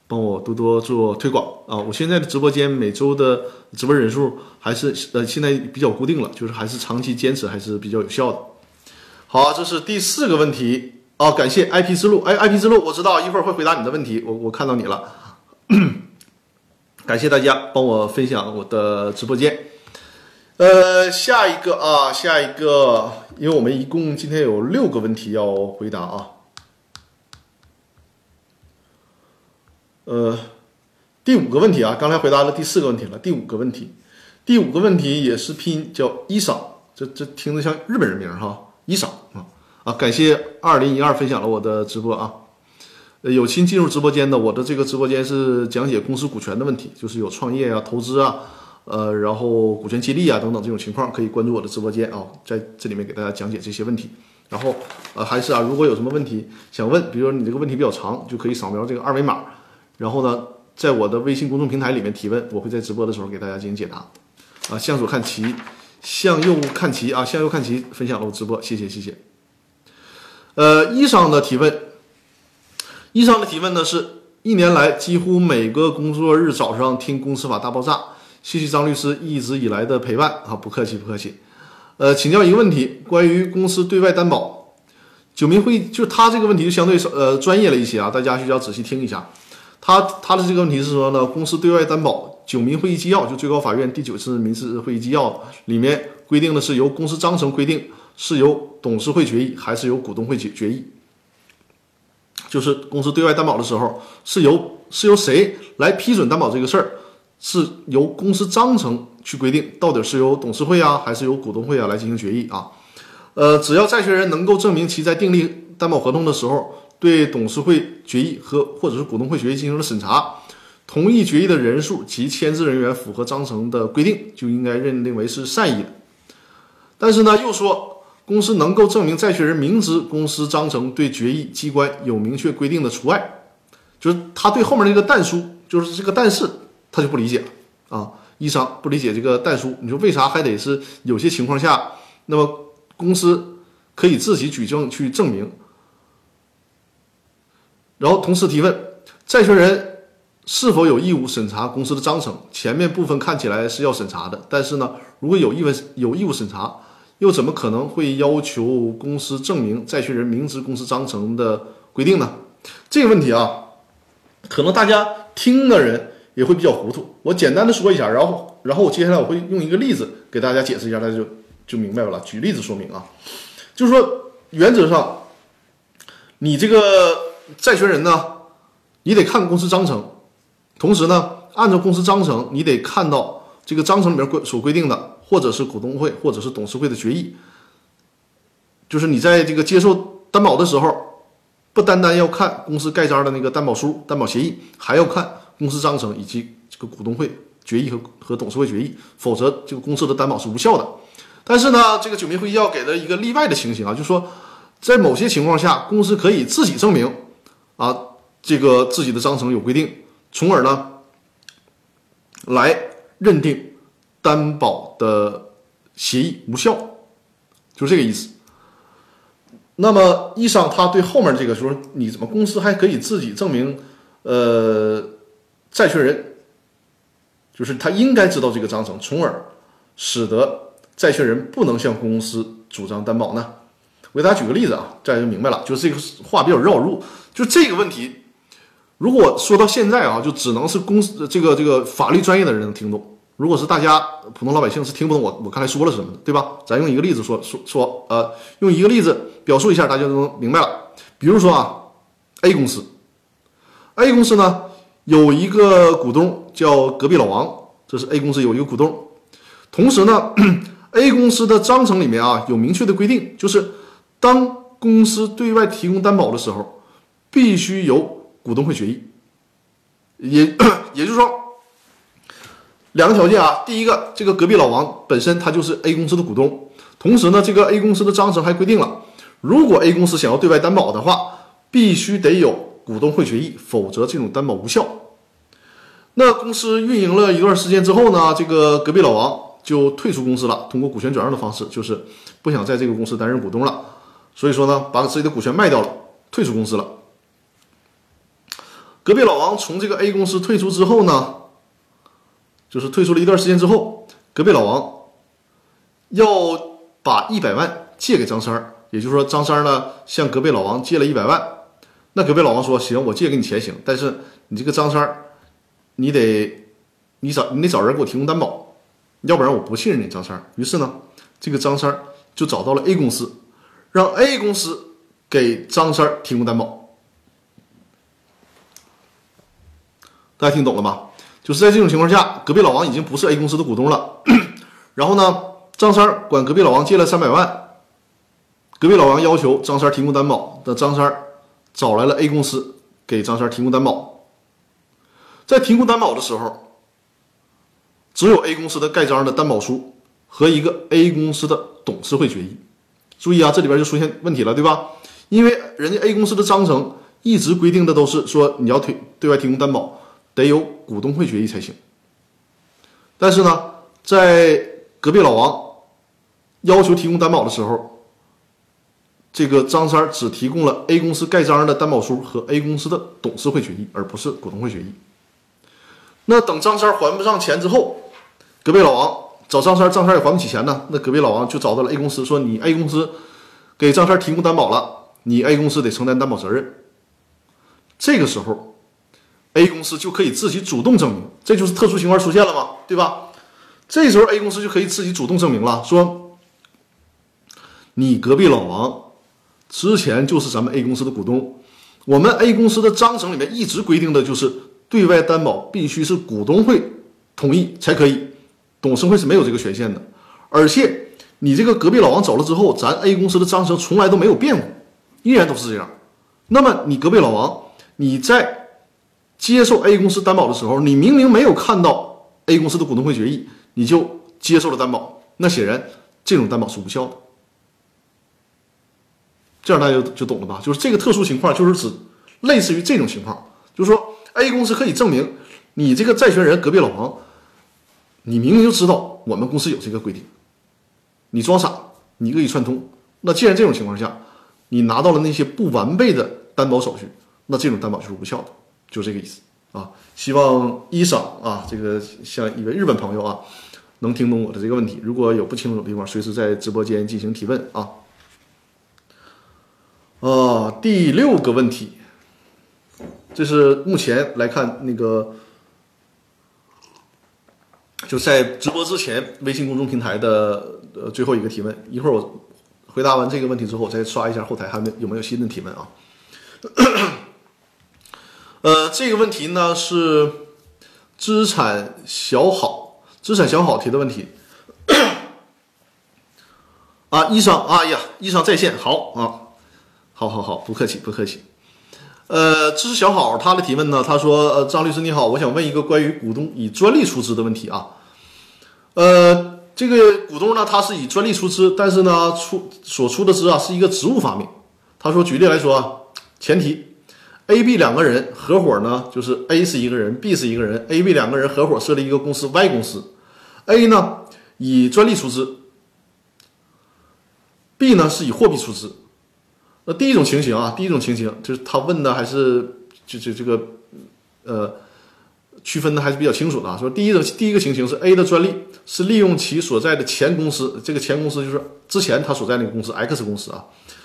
帮我多多做推广啊！我现在的直播间每周的直播人数还是呃现在比较固定了，就是还是长期坚持还是比较有效的。好，这是第四个问题啊，感谢 IP 之路，哎，IP 之路，我知道一会儿会回答你的问题，我我看到你了，感谢大家帮我分享我的直播间。呃，下一个啊，下一个，因为我们一共今天有六个问题要回答啊。呃，第五个问题啊，刚才回答了第四个问题了，第五个问题，第五个问题也是拼音叫伊桑，这这听着像日本人名哈，伊桑啊啊，感谢二零一二分享了我的直播啊。呃，有新进入直播间的，我的这个直播间是讲解公司股权的问题，就是有创业啊、投资啊，呃，然后股权激励啊等等这种情况，可以关注我的直播间啊，在这里面给大家讲解这些问题。然后呃，还是啊，如果有什么问题想问，比如说你这个问题比较长，就可以扫描这个二维码，然后呢，在我的微信公众平台里面提问，我会在直播的时候给大家进行解答。啊，向左看齐，向右看齐啊，向右看齐，分享了我直播，谢谢谢谢。呃，医生的提问。以上的提问呢，是一年来几乎每个工作日早上听《公司法大爆炸》，谢谢张律师一直以来的陪伴啊，不客气不客气。呃，请教一个问题，关于公司对外担保，九民会议就他这个问题就相对呃专业了一些啊，大家需要仔细听一下。他他的这个问题是说呢，公司对外担保，九民会议纪要就最高法院第九次民事会议纪要里面规定的是由公司章程规定，是由董事会决议还是由股东会决决议？就是公司对外担保的时候，是由是由谁来批准担保这个事儿，是由公司章程去规定，到底是由董事会啊，还是由股东会啊来进行决议啊？呃，只要债权人能够证明其在订立担保合同的时候，对董事会决议和或者是股东会决议进行了审查，同意决议的人数及签字人员符合章程的规定，就应该认定为是善意的。但是呢，又说。公司能够证明债权人明知公司章程对决议机关有明确规定的除外，就是他对后面那个但书，就是这个但是他就不理解了啊，一商不理解这个但书，你说为啥还得是有些情况下，那么公司可以自己举证去证明？然后同时提问，债权人是否有义务审查公司的章程？前面部分看起来是要审查的，但是呢，如果有义务有义务审查。又怎么可能会要求公司证明债权人明知公司章程的规定呢？这个问题啊，可能大家听的人也会比较糊涂。我简单的说一下，然后，然后我接下来我会用一个例子给大家解释一下，大家就就明白了。举例子说明啊，就是说，原则上，你这个债权人呢，你得看公司章程，同时呢，按照公司章程，你得看到这个章程里面规所规定的。或者是股东会，或者是董事会的决议，就是你在这个接受担保的时候，不单单要看公司盖章的那个担保书、担保协议，还要看公司章程以及这个股东会决议和和董事会决议，否则这个公司的担保是无效的。但是呢，这个九民会议要给的一个例外的情形啊，就是说，在某些情况下，公司可以自己证明啊，这个自己的章程有规定，从而呢，来认定。担保的协议无效，就这个意思。那么，一商他对后面这个说，你怎么公司还可以自己证明？呃，债权人就是他应该知道这个章程，从而使得债权人不能向公司主张担保呢？我给大家举个例子啊，大家就明白了。就是这个话比较绕路，就这个问题，如果说到现在啊，就只能是公司这个这个法律专业的人能听懂。如果是大家普通老百姓是听不懂我我刚才说了什么的，对吧？咱用一个例子说说说，呃，用一个例子表述一下，大家就能明白了。比如说啊，A 公司，A 公司呢有一个股东叫隔壁老王，这是 A 公司有一个股东。同时呢，A 公司的章程里面啊有明确的规定，就是当公司对外提供担保的时候，必须由股东会决议，也也就是说。两个条件啊，第一个，这个隔壁老王本身他就是 A 公司的股东，同时呢，这个 A 公司的章程还规定了，如果 A 公司想要对外担保的话，必须得有股东会决议，否则这种担保无效。那公司运营了一段时间之后呢，这个隔壁老王就退出公司了，通过股权转让的方式，就是不想在这个公司担任股东了，所以说呢，把自己的股权卖掉了，退出公司了。隔壁老王从这个 A 公司退出之后呢？就是退出了一段时间之后，隔壁老王要把一百万借给张三儿，也就是说，张三儿呢向隔壁老王借了一百万。那隔壁老王说：“行，我借给你钱行，但是你这个张三儿，你得你找你得找人给我提供担保。”要不然我不信任你张三儿。于是呢，这个张三儿就找到了 A 公司，让 A 公司给张三儿提供担保。大家听懂了吗？就是在这种情况下，隔壁老王已经不是 A 公司的股东了。然后呢，张三管隔壁老王借了三百万，隔壁老王要求张三提供担保，那张三找来了 A 公司给张三提供担保。在提供担保的时候，只有 A 公司的盖章的担保书和一个 A 公司的董事会决议。注意啊，这里边就出现问题了，对吧？因为人家 A 公司的章程一直规定的都是说你要推对外提供担保。得有股东会决议才行。但是呢，在隔壁老王要求提供担保的时候，这个张三只提供了 A 公司盖章的担保书和 A 公司的董事会决议，而不是股东会决议。那等张三还不上钱之后，隔壁老王找张三，张三也还不起钱呢。那隔壁老王就找到了 A 公司，说：“你 A 公司给张三提供担保了，你 A 公司得承担担保责任。”这个时候。A 公司就可以自己主动证明，这就是特殊情况出现了吗？对吧？这时候 A 公司就可以自己主动证明了，说你隔壁老王之前就是咱们 A 公司的股东，我们 A 公司的章程里面一直规定的就是对外担保必须是股东会同意才可以，董事会是没有这个权限的。而且你这个隔壁老王走了之后，咱 A 公司的章程从来都没有变过，依然都是这样。那么你隔壁老王你在。接受 A 公司担保的时候，你明明没有看到 A 公司的股东会决议，你就接受了担保，那显然这种担保是无效的。这样大家就就懂了吧？就是这个特殊情况，就是指类似于这种情况，就是说 A 公司可以证明你这个债权人隔壁老王，你明明就知道我们公司有这个规定，你装傻，你恶意串通。那既然这种情况下，你拿到了那些不完备的担保手续，那这种担保就是无效的。就这个意思啊！希望伊桑啊，这个像一位日本朋友啊，能听懂我的这个问题。如果有不清楚的地方，随时在直播间进行提问啊。啊，第六个问题，这是目前来看那个，就在直播之前微信公众平台的呃最后一个提问。一会儿我回答完这个问题之后，我再刷一下后台还没有没有新的提问啊。呃，这个问题呢是资产小好，资产小好提的问题。啊，医生，哎呀，医生在线，好啊，好好好，不客气不客气。呃，知识小好他的提问呢，他说，呃，张律师你好，我想问一个关于股东以专利出资的问题啊。呃，这个股东呢，他是以专利出资，但是呢，出所出的资啊是一个职务发明。他说，举例来说，前提。A、B 两个人合伙呢，就是 A 是一个人，B 是一个人。A、B 两个人合伙设立一个公司 Y 公司，A 呢以专利出资，B 呢是以货币出资。那第一种情形啊，第一种情形就是他问的还是就就这个呃区分的还是比较清楚的啊。说第一种第一个情形是 A 的专利是利用其所在的前公司，这个前公司就是之前他所在那个公司 X 公司啊，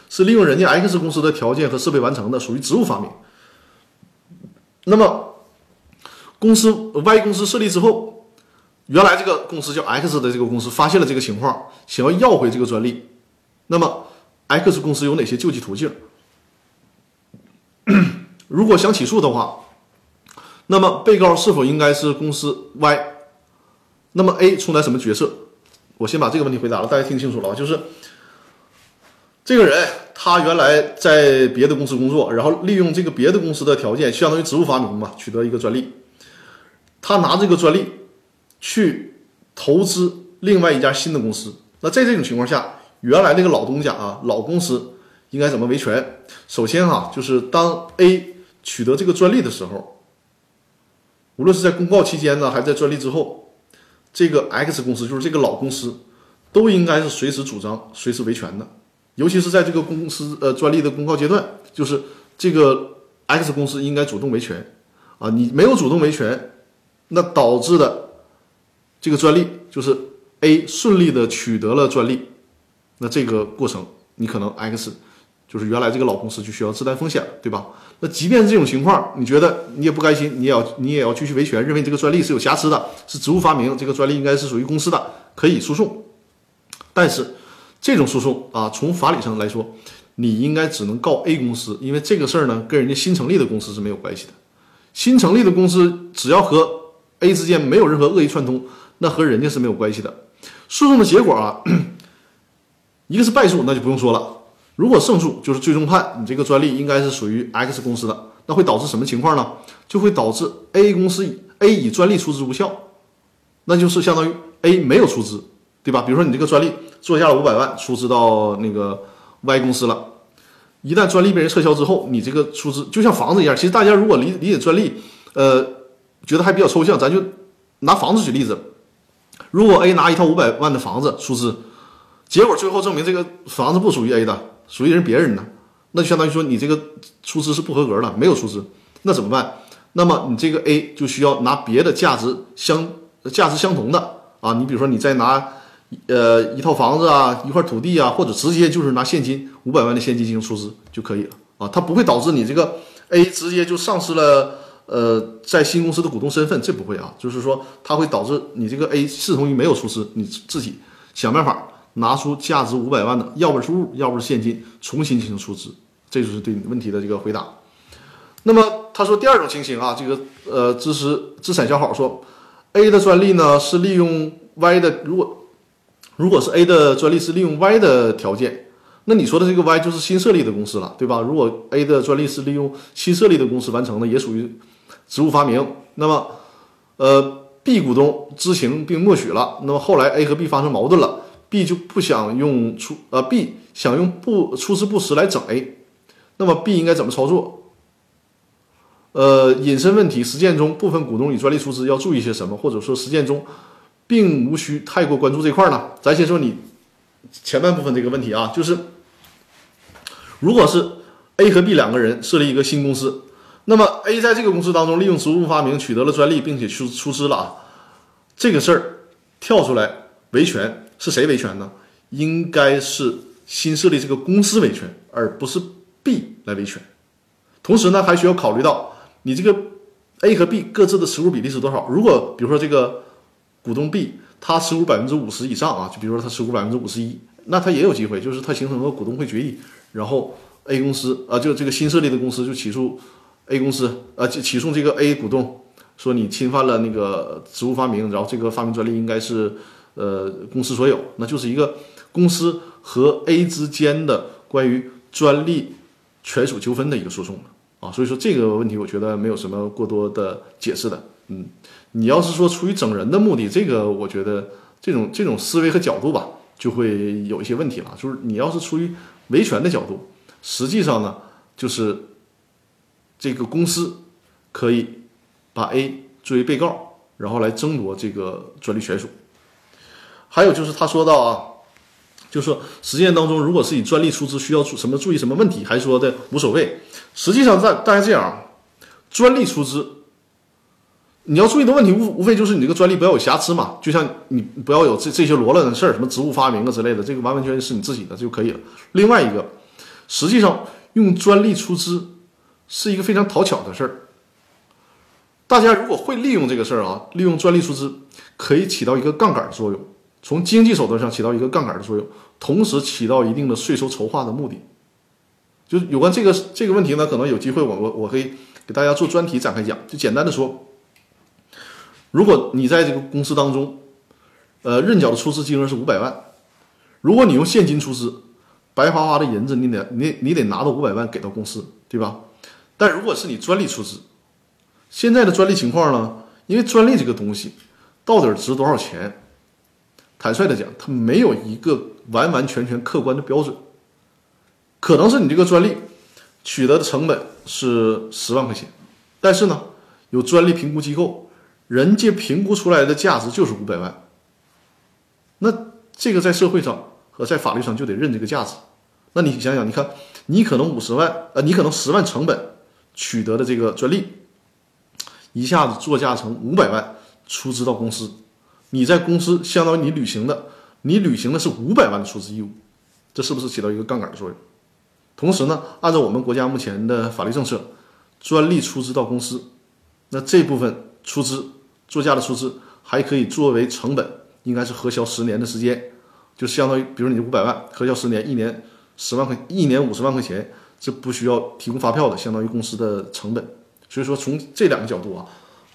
是利用人家 X 公司的条件和设备完成的，属于职务发明。那么，公司 Y 公司设立之后，原来这个公司叫 X 的这个公司发现了这个情况，想要要回这个专利。那么，X 公司有哪些救济途径？如果想起诉的话，那么被告是否应该是公司 Y？那么 A 充当什么角色？我先把这个问题回答了，大家听清楚了，就是这个人。他原来在别的公司工作，然后利用这个别的公司的条件，相当于职务发明嘛，取得一个专利。他拿这个专利去投资另外一家新的公司。那在这种情况下，原来那个老东家啊，老公司应该怎么维权？首先哈，就是当 A 取得这个专利的时候，无论是在公告期间呢，还是在专利之后，这个 X 公司就是这个老公司，都应该是随时主张、随时维权的。尤其是在这个公司呃专利的公告阶段，就是这个 X 公司应该主动维权啊，你没有主动维权，那导致的这个专利就是 A 顺利的取得了专利，那这个过程你可能 X 就是原来这个老公司就需要自担风险，对吧？那即便是这种情况，你觉得你也不甘心，你也要你也要继续维权，认为这个专利是有瑕疵的，是职务发明，这个专利应该是属于公司的，可以诉讼。但是这种诉讼啊，从法理上来说，你应该只能告 A 公司，因为这个事儿呢跟人家新成立的公司是没有关系的。新成立的公司只要和 A 之间没有任何恶意串通，那和人家是没有关系的。诉讼的结果啊，一个是败诉，那就不用说了。如果胜诉，就是最终判你这个专利应该是属于 X 公司的，那会导致什么情况呢？就会导致 A 公司 A 以专利出资无效，那就是相当于 A 没有出资，对吧？比如说你这个专利做下了五百万，出资到那个 Y 公司了，一旦专利被人撤销之后，你这个出资就像房子一样。其实大家如果理理解专利，呃，觉得还比较抽象，咱就拿房子举例子。如果 A 拿一套五百万的房子出资，结果最后证明这个房子不属于 A 的。属于人别人的，那就相当于说你这个出资是不合格的，没有出资，那怎么办？那么你这个 A 就需要拿别的价值相价值相同的啊，你比如说你再拿呃一套房子啊，一块土地啊，或者直接就是拿现金五百万的现金进行出资就可以了啊，它不会导致你这个 A 直接就丧失了呃在新公司的股东身份，这不会啊，就是说它会导致你这个 A 视同于没有出资，你自己想办法。拿出价值五百万的，要不是物，要不是现金，重新进行出资，这就是对你问题的这个回答。那么他说第二种情形啊，这个呃知识资产小好说，A 的专利呢是利用 Y 的，如果如果是 A 的专利是利用 Y 的条件，那你说的这个 Y 就是新设立的公司了，对吧？如果 A 的专利是利用新设立的公司完成的，也属于职务发明。那么呃 B 股东知情并默许了，那么后来 A 和 B 发生矛盾了。B 就不想用出呃，B 想用不出师不实来整 A，那么 B 应该怎么操作？呃，隐身问题，实践中部分股东与专利出资要注意些什么？或者说实践中并无需太过关注这块呢？咱先说你前半部分这个问题啊，就是如果是 A 和 B 两个人设立一个新公司，那么 A 在这个公司当中利用职务发明取得了专利，并且出出资了啊，这个事儿跳出来维权。是谁维权呢？应该是新设立这个公司维权，而不是 B 来维权。同时呢，还需要考虑到你这个 A 和 B 各自的持股比例是多少。如果比如说这个股东 B 他持股百分之五十以上啊，就比如说他持股百分之五十一，那他也有机会，就是他形成个股东会决议，然后 A 公司啊，就这个新设立的公司就起诉 A 公司啊，起起诉这个 A 股东，说你侵犯了那个职务发明，然后这个发明专利应该是。呃，公司所有，那就是一个公司和 A 之间的关于专利权属纠纷的一个诉讼啊。所以说这个问题，我觉得没有什么过多的解释的。嗯，你要是说出于整人的目的，这个我觉得这种这种思维和角度吧，就会有一些问题了。就是你要是出于维权的角度，实际上呢，就是这个公司可以把 A 作为被告，然后来争夺这个专利权属。还有就是他说到啊，就是说实践当中，如果是以专利出资，需要注什么注意什么问题，还说的无所谓。实际上，在大家这样，专利出资，你要注意的问题无无非就是你这个专利不要有瑕疵嘛，就像你不要有这这些罗乱的事儿，什么职务发明啊之类的，这个完完全全是你自己的就可以了。另外一个，实际上用专利出资是一个非常讨巧的事儿。大家如果会利用这个事儿啊，利用专利出资可以起到一个杠杆作用。从经济手段上起到一个杠杆的作用，同时起到一定的税收筹划的目的。就有关这个这个问题呢，可能有机会我我我可以给大家做专题展开讲。就简单的说，如果你在这个公司当中，呃，认缴的出资金额是五百万，如果你用现金出资，白花花的银子，你得你你得拿到五百万给到公司，对吧？但如果是你专利出资，现在的专利情况呢？因为专利这个东西到底值多少钱？坦率的讲，它没有一个完完全全客观的标准，可能是你这个专利取得的成本是十万块钱，但是呢，有专利评估机构，人家评估出来的价值就是五百万，那这个在社会上和在法律上就得认这个价值。那你想想，你看，你可能五十万，呃，你可能十万成本取得的这个专利，一下子作价成五百万出资到公司。你在公司相当于你履行的，你履行的是五百万的出资义务，这是不是起到一个杠杆的作用？同时呢，按照我们国家目前的法律政策，专利出资到公司，那这部分出资作价的出资还可以作为成本，应该是核销十年的时间，就相当于，比如你五百万核销十年，一年十万块，一年五十万块钱，这不需要提供发票的，相当于公司的成本。所以说，从这两个角度啊，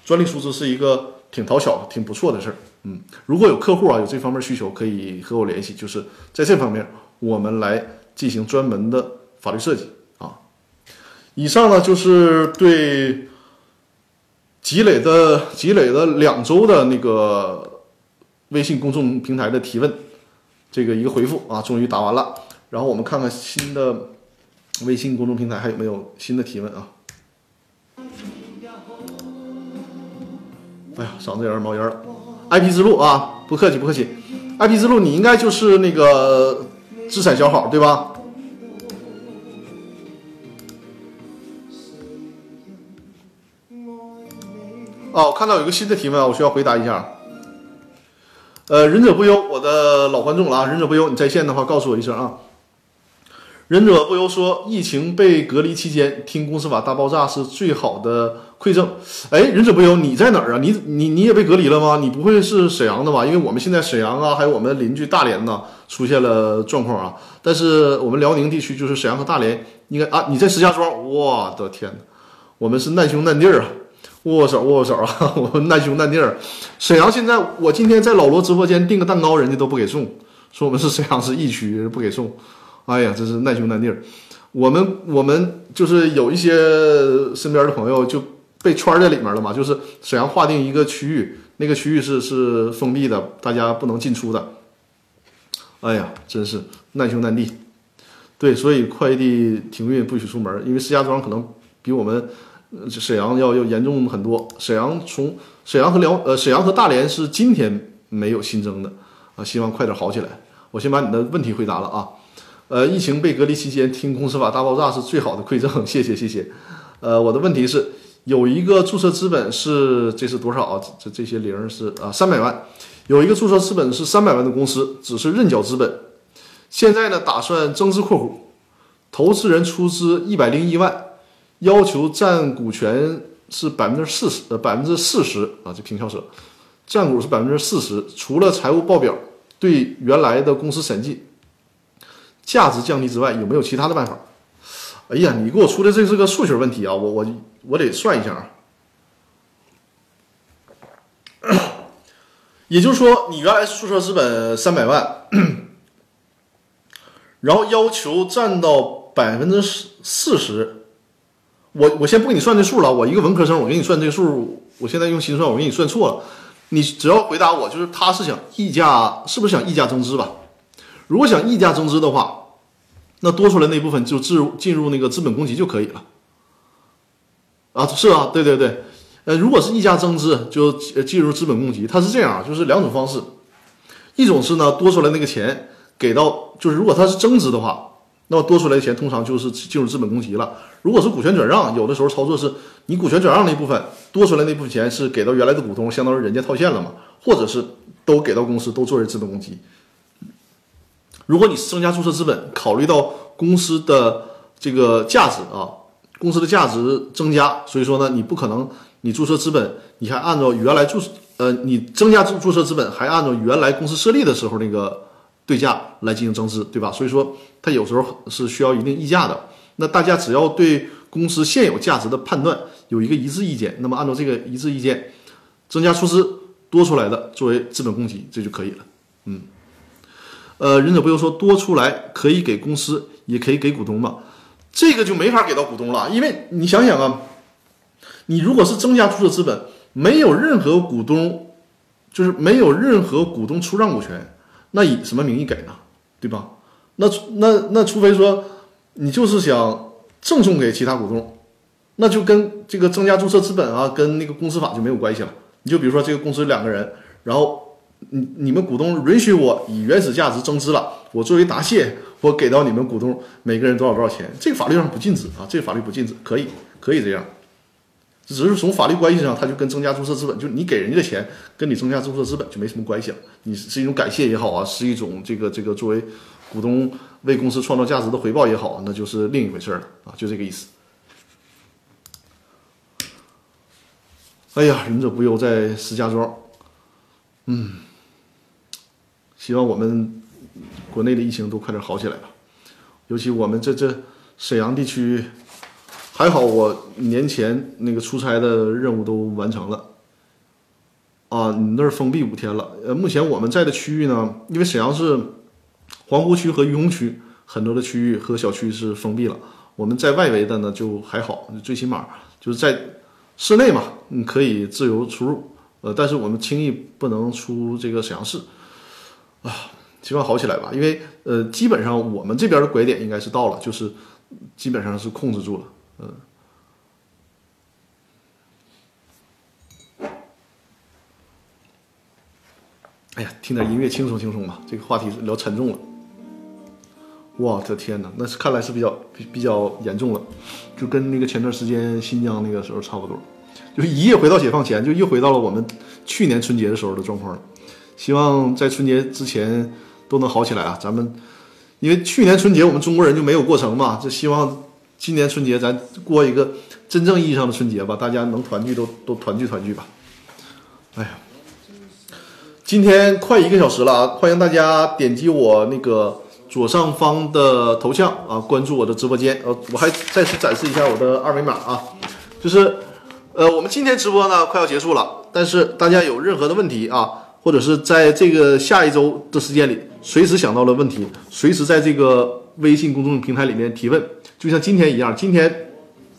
专利出资是一个挺讨巧、挺不错的事儿。嗯，如果有客户啊有这方面需求，可以和我联系，就是在这方面我们来进行专门的法律设计啊。以上呢就是对积累的积累了两周的那个微信公众平台的提问，这个一个回复啊，终于答完了。然后我们看看新的微信公众平台还有没有新的提问啊？哎呀，嗓子有点冒烟了。IP 之路啊，不客气不客气。IP 之路，你应该就是那个资产小好对吧？哦，看到有一个新的提问啊，我需要回答一下。呃，忍者不忧，我的老观众了啊，忍者不忧，你在线的话告诉我一声啊。忍者不忧说，疫情被隔离期间听公司法大爆炸是最好的馈赠。哎，忍者不忧，你在哪儿啊？你你你也被隔离了吗？你不会是沈阳的吧？因为我们现在沈阳啊，还有我们邻居大连呢，出现了状况啊。但是我们辽宁地区就是沈阳和大连，应该啊，你在石家庄，我的天哪，我们是难兄难弟啊，握握手握握手啊，我们难兄难弟儿。沈阳现在，我今天在老罗直播间订个蛋糕，人家都不给送，说我们是沈阳市疫区，不给送。哎呀，真是难兄难弟儿。我们我们就是有一些身边的朋友就被圈在里面了嘛，就是沈阳划定一个区域，那个区域是是封闭的，大家不能进出的。哎呀，真是难兄难弟。对，所以快递停运，不许出门，因为石家庄可能比我们沈阳要要严重很多。沈阳从沈阳和辽呃沈阳和大连是今天没有新增的啊，希望快点好起来。我先把你的问题回答了啊。呃，疫情被隔离期间听公司法大爆炸是最好的馈赠，谢谢谢谢。呃，我的问题是，有一个注册资本是这是多少啊？这这些零是啊三百万，有一个注册资本是三百万的公司，只是认缴资本，现在呢打算增资扩股，投资人出资一百零一万，要求占股权是百分之四十呃百分之四十啊，这平翘舌，占股是百分之四十，除了财务报表对原来的公司审计。价值降低之外，有没有其他的办法？哎呀，你给我出的这是个数学问题啊！我我我得算一下啊。也就是说，你原来注册资本三百万，然后要求占到百分之四四十。我我先不给你算这数了，我一个文科生，我给你算这个数，我现在用心算，我给你算错了。你只要回答我，就是他是想溢价，是不是想溢价增资吧？如果想溢价增资的话，那多出来那部分就进入进入那个资本公积就可以了。啊，是啊，对对对，呃，如果是溢价增资，就进入资本公积，它是这样，就是两种方式，一种是呢多出来那个钱给到，就是如果它是增资的话，那么多出来的钱通常就是进入资本公积了。如果是股权转让，有的时候操作是你股权转让那部分多出来那部分钱是给到原来的股东，相当于人家套现了嘛，或者是都给到公司，都作为资本公积。如果你增加注册资本，考虑到公司的这个价值啊，公司的价值增加，所以说呢，你不可能你注册资本，你还按照原来注呃，你增加注注册资本还按照原来公司设立的时候那个对价来进行增资，对吧？所以说它有时候是需要一定溢价的。那大家只要对公司现有价值的判断有一个一致意见，那么按照这个一致意见增加出资多出来的作为资本公积，这就可以了。嗯。呃，忍者不用说多出来可以给公司，也可以给股东嘛？这个就没法给到股东了，因为你想想啊，你如果是增加注册资本，没有任何股东，就是没有任何股东出让股权，那以什么名义给呢？对吧？那那那除非说你就是想赠送给其他股东，那就跟这个增加注册资本啊，跟那个公司法就没有关系了。你就比如说这个公司两个人，然后。你你们股东允许我以原始价值增资了，我作为答谢，我给到你们股东每个人多少多少钱？这个法律上不禁止啊，这个法律不禁止，可以可以这样，只是从法律关系上，它就跟增加注册资本，就你给人家的钱，跟你增加注册资本就没什么关系了。你是一种感谢也好啊，是一种这个这个作为股东为公司创造价值的回报也好，那就是另一回事了啊，就这个意思。哎呀，仁者不忧在石家庄，嗯，希望我们国内的疫情都快点好起来吧。尤其我们这这沈阳地区，还好我年前那个出差的任务都完成了。啊，你那儿封闭五天了。呃，目前我们在的区域呢，因为沈阳是皇姑区和于洪区，很多的区域和小区是封闭了。我们在外围的呢就还好，最起码就是在室内嘛，你可以自由出入。呃，但是我们轻易不能出这个沈阳市啊，希望好起来吧。因为呃，基本上我们这边的拐点应该是到了，就是基本上是控制住了。嗯。哎呀，听点音乐轻松轻松吧。这个话题聊沉重了，我的天哪，那是看来是比较比比较严重了，就跟那个前段时间新疆那个时候差不多，就是一夜回到解放前，就又回到了我们去年春节的时候的状况了。希望在春节之前都能好起来啊！咱们因为去年春节我们中国人就没有过成嘛，就希望今年春节咱过一个真正意义上的春节吧，大家能团聚都都团聚团聚吧。哎呀。今天快一个小时了啊！欢迎大家点击我那个左上方的头像啊，关注我的直播间。呃，我还再次展示一下我的二维码啊，就是呃，我们今天直播呢快要结束了，但是大家有任何的问题啊，或者是在这个下一周的时间里，随时想到了问题，随时在这个微信公众平台里面提问，就像今天一样。今天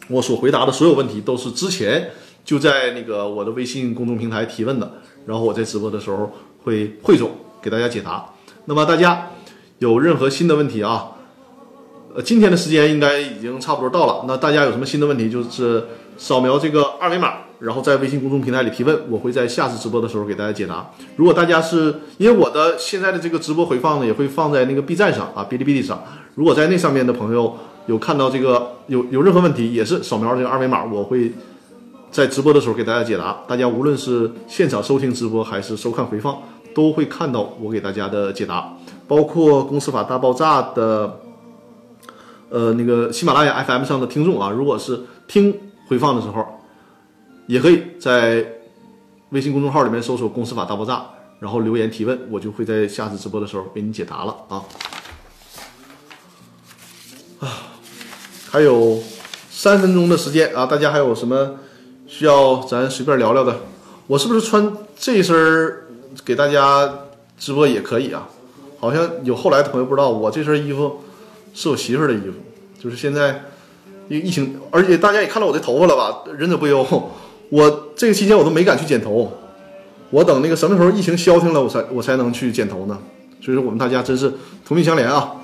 我所回答的所有问题都是之前就在那个我的微信公众平台提问的。然后我在直播的时候会汇总给大家解答。那么大家有任何新的问题啊？呃，今天的时间应该已经差不多到了。那大家有什么新的问题，就是扫描这个二维码，然后在微信公众平台里提问，我会在下次直播的时候给大家解答。如果大家是因为我的现在的这个直播回放呢，也会放在那个 B 站上啊，哔哩哔哩上。如果在那上面的朋友有看到这个有有任何问题，也是扫描这个二维码，我会。在直播的时候给大家解答，大家无论是现场收听直播还是收看回放，都会看到我给大家的解答。包括《公司法大爆炸》的，呃，那个喜马拉雅 FM 上的听众啊，如果是听回放的时候，也可以在微信公众号里面搜索“公司法大爆炸”，然后留言提问，我就会在下次直播的时候给你解答了啊。啊，还有三分钟的时间啊，大家还有什么？需要咱随便聊聊的，我是不是穿这身儿给大家直播也可以啊？好像有后来的朋友不知道，我这身衣服是我媳妇儿的衣服，就是现在因为疫情，而且大家也看到我的头发了吧？忍者不忧，我这个期间我都没敢去剪头，我等那个什么时候疫情消停了，我才我才能去剪头呢。所以说我们大家真是同病相怜啊！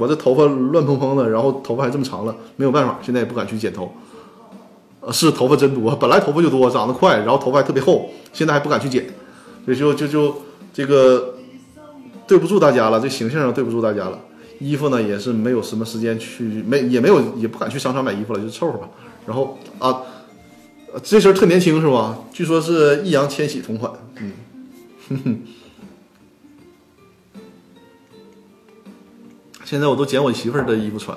我这头发乱蓬蓬的，然后头发还这么长了，没有办法，现在也不敢去剪头。呃，是头发真多，本来头发就多，长得快，然后头发还特别厚，现在还不敢去剪，所以就就就这个对不住大家了，这形象上对不住大家了。衣服呢也是没有什么时间去，没也没有也不敢去商场买衣服了，就凑合吧。然后啊，这身特年轻是吧？据说是易烊千玺同款，嗯，哼哼。现在我都捡我媳妇儿的衣服穿。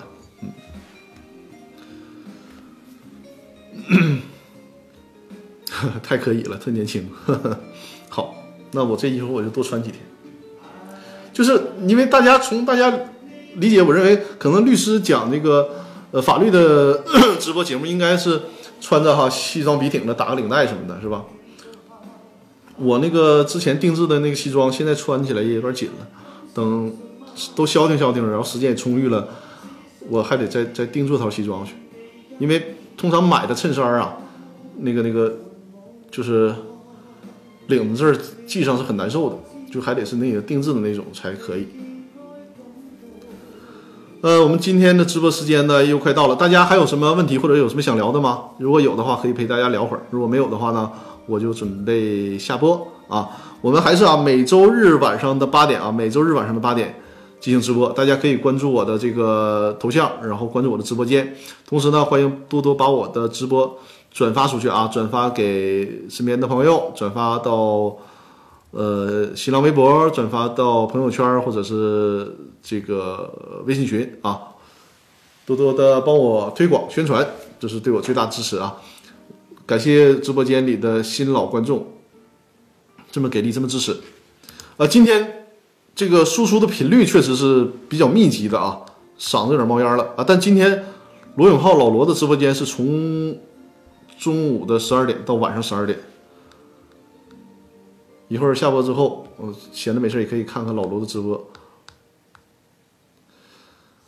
嗯 太可以了，特年轻。好，那我这衣服我就多穿几天。就是因为大家从大家理解，我认为可能律师讲那个呃法律的 直播节目应该是穿着哈西装笔挺的，打个领带什么的，是吧？我那个之前定制的那个西装，现在穿起来也有点紧了。等都消停消停，然后时间也充裕了，我还得再再定做套西装去，因为。通常买的衬衫啊，那个那个，就是领子这儿系上是很难受的，就还得是那个定制的那种才可以。呃，我们今天的直播时间呢又快到了，大家还有什么问题或者有什么想聊的吗？如果有的话，可以陪大家聊会儿；如果没有的话呢，我就准备下播啊。我们还是啊，每周日晚上的八点啊，每周日晚上的八点。进行直播，大家可以关注我的这个头像，然后关注我的直播间。同时呢，欢迎多多把我的直播转发出去啊，转发给身边的朋友，转发到呃新浪微博转发到朋友圈或者是这个微信群啊，多多的帮我推广宣传，这是对我最大支持啊！感谢直播间里的新老观众这么给力，这么支持。呃，今天这个输出的频率确实是比较密集的啊，嗓子有点冒烟了啊。但今天罗永浩老罗的直播间是从中午的十二点到晚上十二点。一会儿下播之后，我闲着没事也可以看看老罗的直播。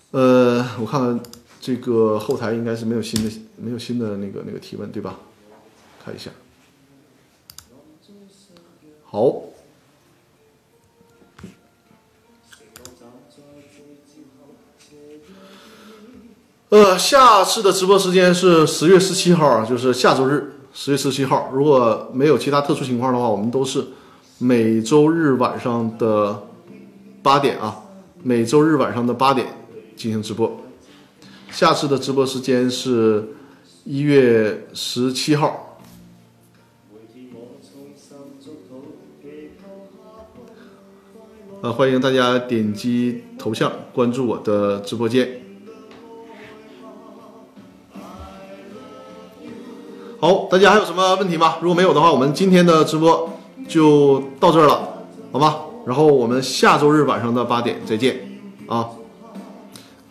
呃，我看看这个后台应该是没有新的没有新的那个那个提问对吧？看一下，好。下次的直播时间是十月十七号啊，就是下周日，十月十七号。如果没有其他特殊情况的话，我们都是每周日晚上的八点啊，每周日晚上的八点进行直播。下次的直播时间是一月十七号。呃，欢迎大家点击头像关注我的直播间。好，大家还有什么问题吗？如果没有的话，我们今天的直播就到这儿了，好吗？然后我们下周日晚上的八点再见啊！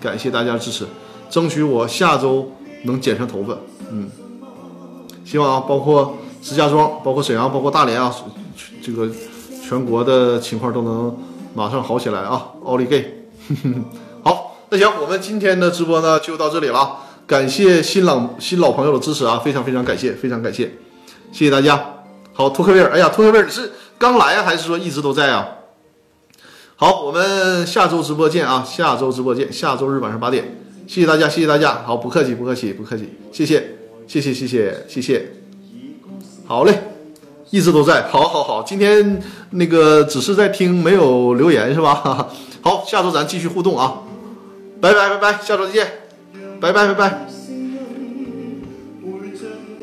感谢大家支持，争取我下周能剪上头发。嗯，希望啊，包括石家庄、包括沈阳、包括大连啊，这个全国的情况都能马上好起来啊！奥利给！好，那行，我们今天的直播呢就到这里了。感谢新老新老朋友的支持啊，非常非常感谢，非常感谢，谢谢大家。好，托克维尔，哎呀，托克维尔，你是刚来啊，还是说一直都在啊？好，我们下周直播见啊，下周直播见，下周日晚上八点，谢谢大家，谢谢大家。好，不客气，不客气，不客气，谢谢，谢谢，谢谢，谢谢。好嘞，一直都在，好好好，今天那个只是在听，没有留言是吧？好，下周咱继续互动啊，拜拜拜拜，下周再见。拜拜拜拜。